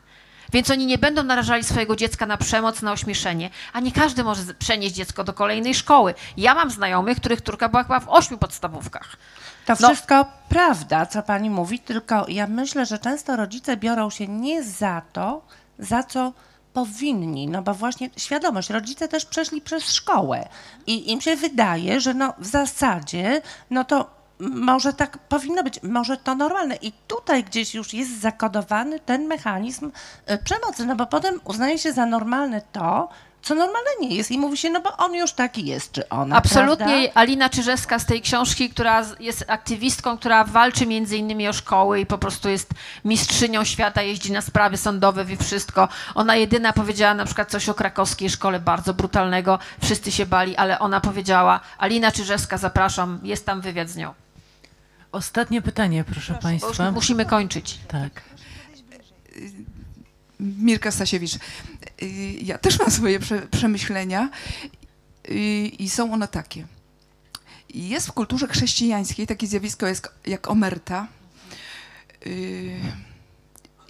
Więc oni nie będą narażali swojego dziecka na przemoc, na ośmieszenie, a nie każdy może przenieść dziecko do kolejnej szkoły. Ja mam znajomych, których córka była chyba w ośmiu podstawówkach. To No. wszystko prawda, co pani mówi, tylko ja myślę, że często rodzice biorą się nie za to, za co powinni, no bo właśnie świadomość, rodzice też przeszli przez szkołę i im się wydaje, że no w zasadzie, no to może tak powinno być, może to normalne. I tutaj gdzieś już jest zakodowany ten mechanizm e, przemocy, no bo potem uznaje się za normalne to, co normalne nie jest i mówi się, no bo on już taki jest, czy ona, Absolutnie prawda? Alina Czyżewska z tej książki, która jest aktywistką, która walczy między innymi o szkoły i po prostu jest mistrzynią świata, jeździ na sprawy sądowe, wie wszystko. Ona jedyna powiedziała na przykład coś o krakowskiej szkole bardzo brutalnego, wszyscy się bali, ale ona powiedziała, Alina Czyżewska, zapraszam, jest tam wywiad z nią. Ostatnie pytanie, proszę już państwa. musimy kończyć. Tak. Mirka Stasiewicz. Y, Ja też mam swoje prze, przemyślenia y, i są one takie. Jest w kulturze chrześcijańskiej takie zjawisko jest jak omerta. Y,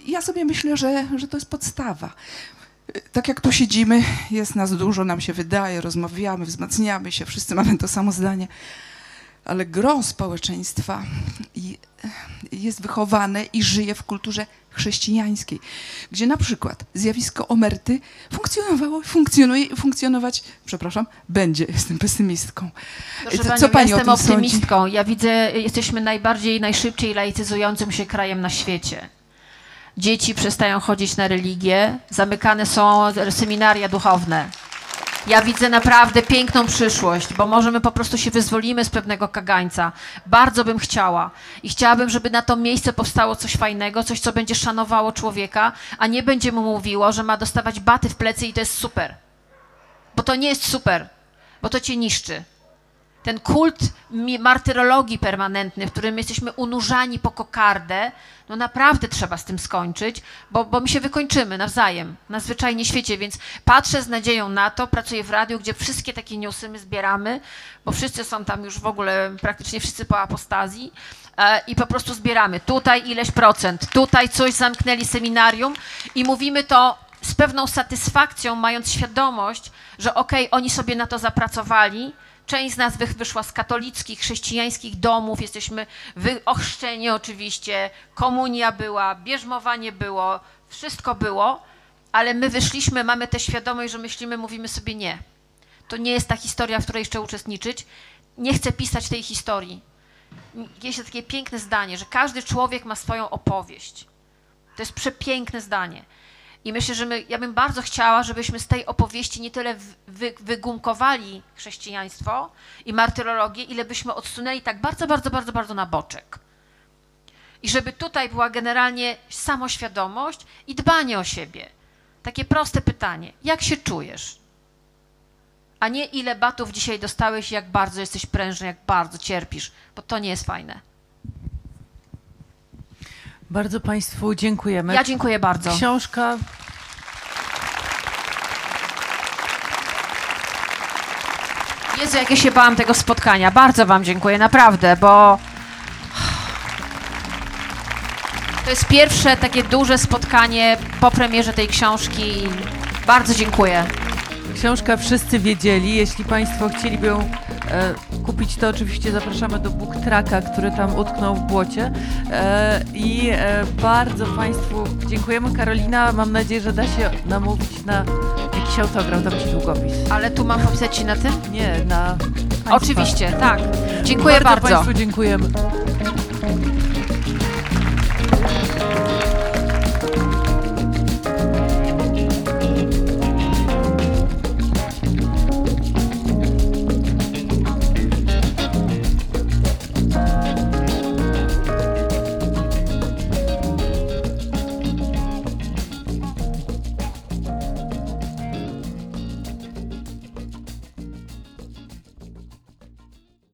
Ja sobie myślę, że, że to jest podstawa. Tak jak tu siedzimy, jest nas dużo, nam się wydaje, rozmawiamy, wzmacniamy się, wszyscy mamy to samo zdanie, ale gro społeczeństwa jest wychowane i żyje w kulturze chrześcijańskiej, gdzie na przykład zjawisko omerty funkcjonowało, funkcjonuje i funkcjonować, przepraszam, będzie, jestem pesymistką. Proszę Co- panią, co pani ja o jestem tym sądzi? optymistką. Ja widzę, jesteśmy najbardziej, najszybciej laicyzującym się krajem na świecie. Dzieci przestają chodzić na religię, zamykane są seminaria duchowne. Ja widzę naprawdę piękną przyszłość, bo może my po prostu się wyzwolimy z pewnego kagańca. Bardzo bym chciała i chciałabym, żeby na to miejsce powstało coś fajnego, coś, co będzie szanowało człowieka, a nie będzie mu mówiło, że ma dostawać baty w plecy i to jest super. Bo to nie jest super, bo to cię niszczy ten kult martyrologii permanentny, w którym jesteśmy unurzani po kokardę, no naprawdę trzeba z tym skończyć, bo, bo my się wykończymy nawzajem, na zwyczajnie świecie, więc patrzę z nadzieją na to, pracuję w radiu, gdzie wszystkie takie newsy my zbieramy, bo wszyscy są tam już w ogóle, praktycznie wszyscy po apostazji e, i po prostu zbieramy. Tutaj ileś procent, tutaj coś zamknęli seminarium i mówimy to z pewną satysfakcją, mając świadomość, że okej, oni sobie na to zapracowali, Część z nas wyszła z katolickich, chrześcijańskich domów, jesteśmy wyochrzczeni oczywiście, komunia była, bierzmowanie było, wszystko było, ale my wyszliśmy, mamy tę świadomość, że myślimy, mówimy sobie nie. To nie jest ta historia, w której jeszcze uczestniczyć. Nie chcę pisać tej historii. Jest takie piękne zdanie, że każdy człowiek ma swoją opowieść. To jest przepiękne zdanie. I myślę, że my, ja bym bardzo chciała, żebyśmy z tej opowieści nie tyle wy, wy, wygumkowali chrześcijaństwo i martyrologię, ile byśmy odsunęli tak bardzo, bardzo, bardzo, bardzo na boczek. I żeby tutaj była generalnie samoświadomość i dbanie o siebie. Takie proste pytanie: jak się czujesz? A nie ile batów dzisiaj dostałeś, jak bardzo jesteś prężny, jak bardzo cierpisz, bo to nie jest fajne. Bardzo Państwu dziękujemy. Ja dziękuję bardzo. Książka Jezu, jak ja się bałam tego spotkania. Bardzo Wam dziękuję, naprawdę, bo to jest pierwsze takie duże spotkanie po premierze tej książki. Bardzo dziękuję. Książka Wszyscy Wiedzieli. Jeśli Państwo chcieliby ją kupić, to oczywiście zapraszamy do Book Tracka, który tam utknął w błocie. E, I e, bardzo Państwu dziękujemy. Karolina, mam nadzieję, że da się namówić na jakiś autograf, dam Ci długopis. Ale tu mam popisać się na tym? Nie, na... Państwa. Oczywiście, tak. Dziękuję bardzo. Bardzo Państwu dziękujemy.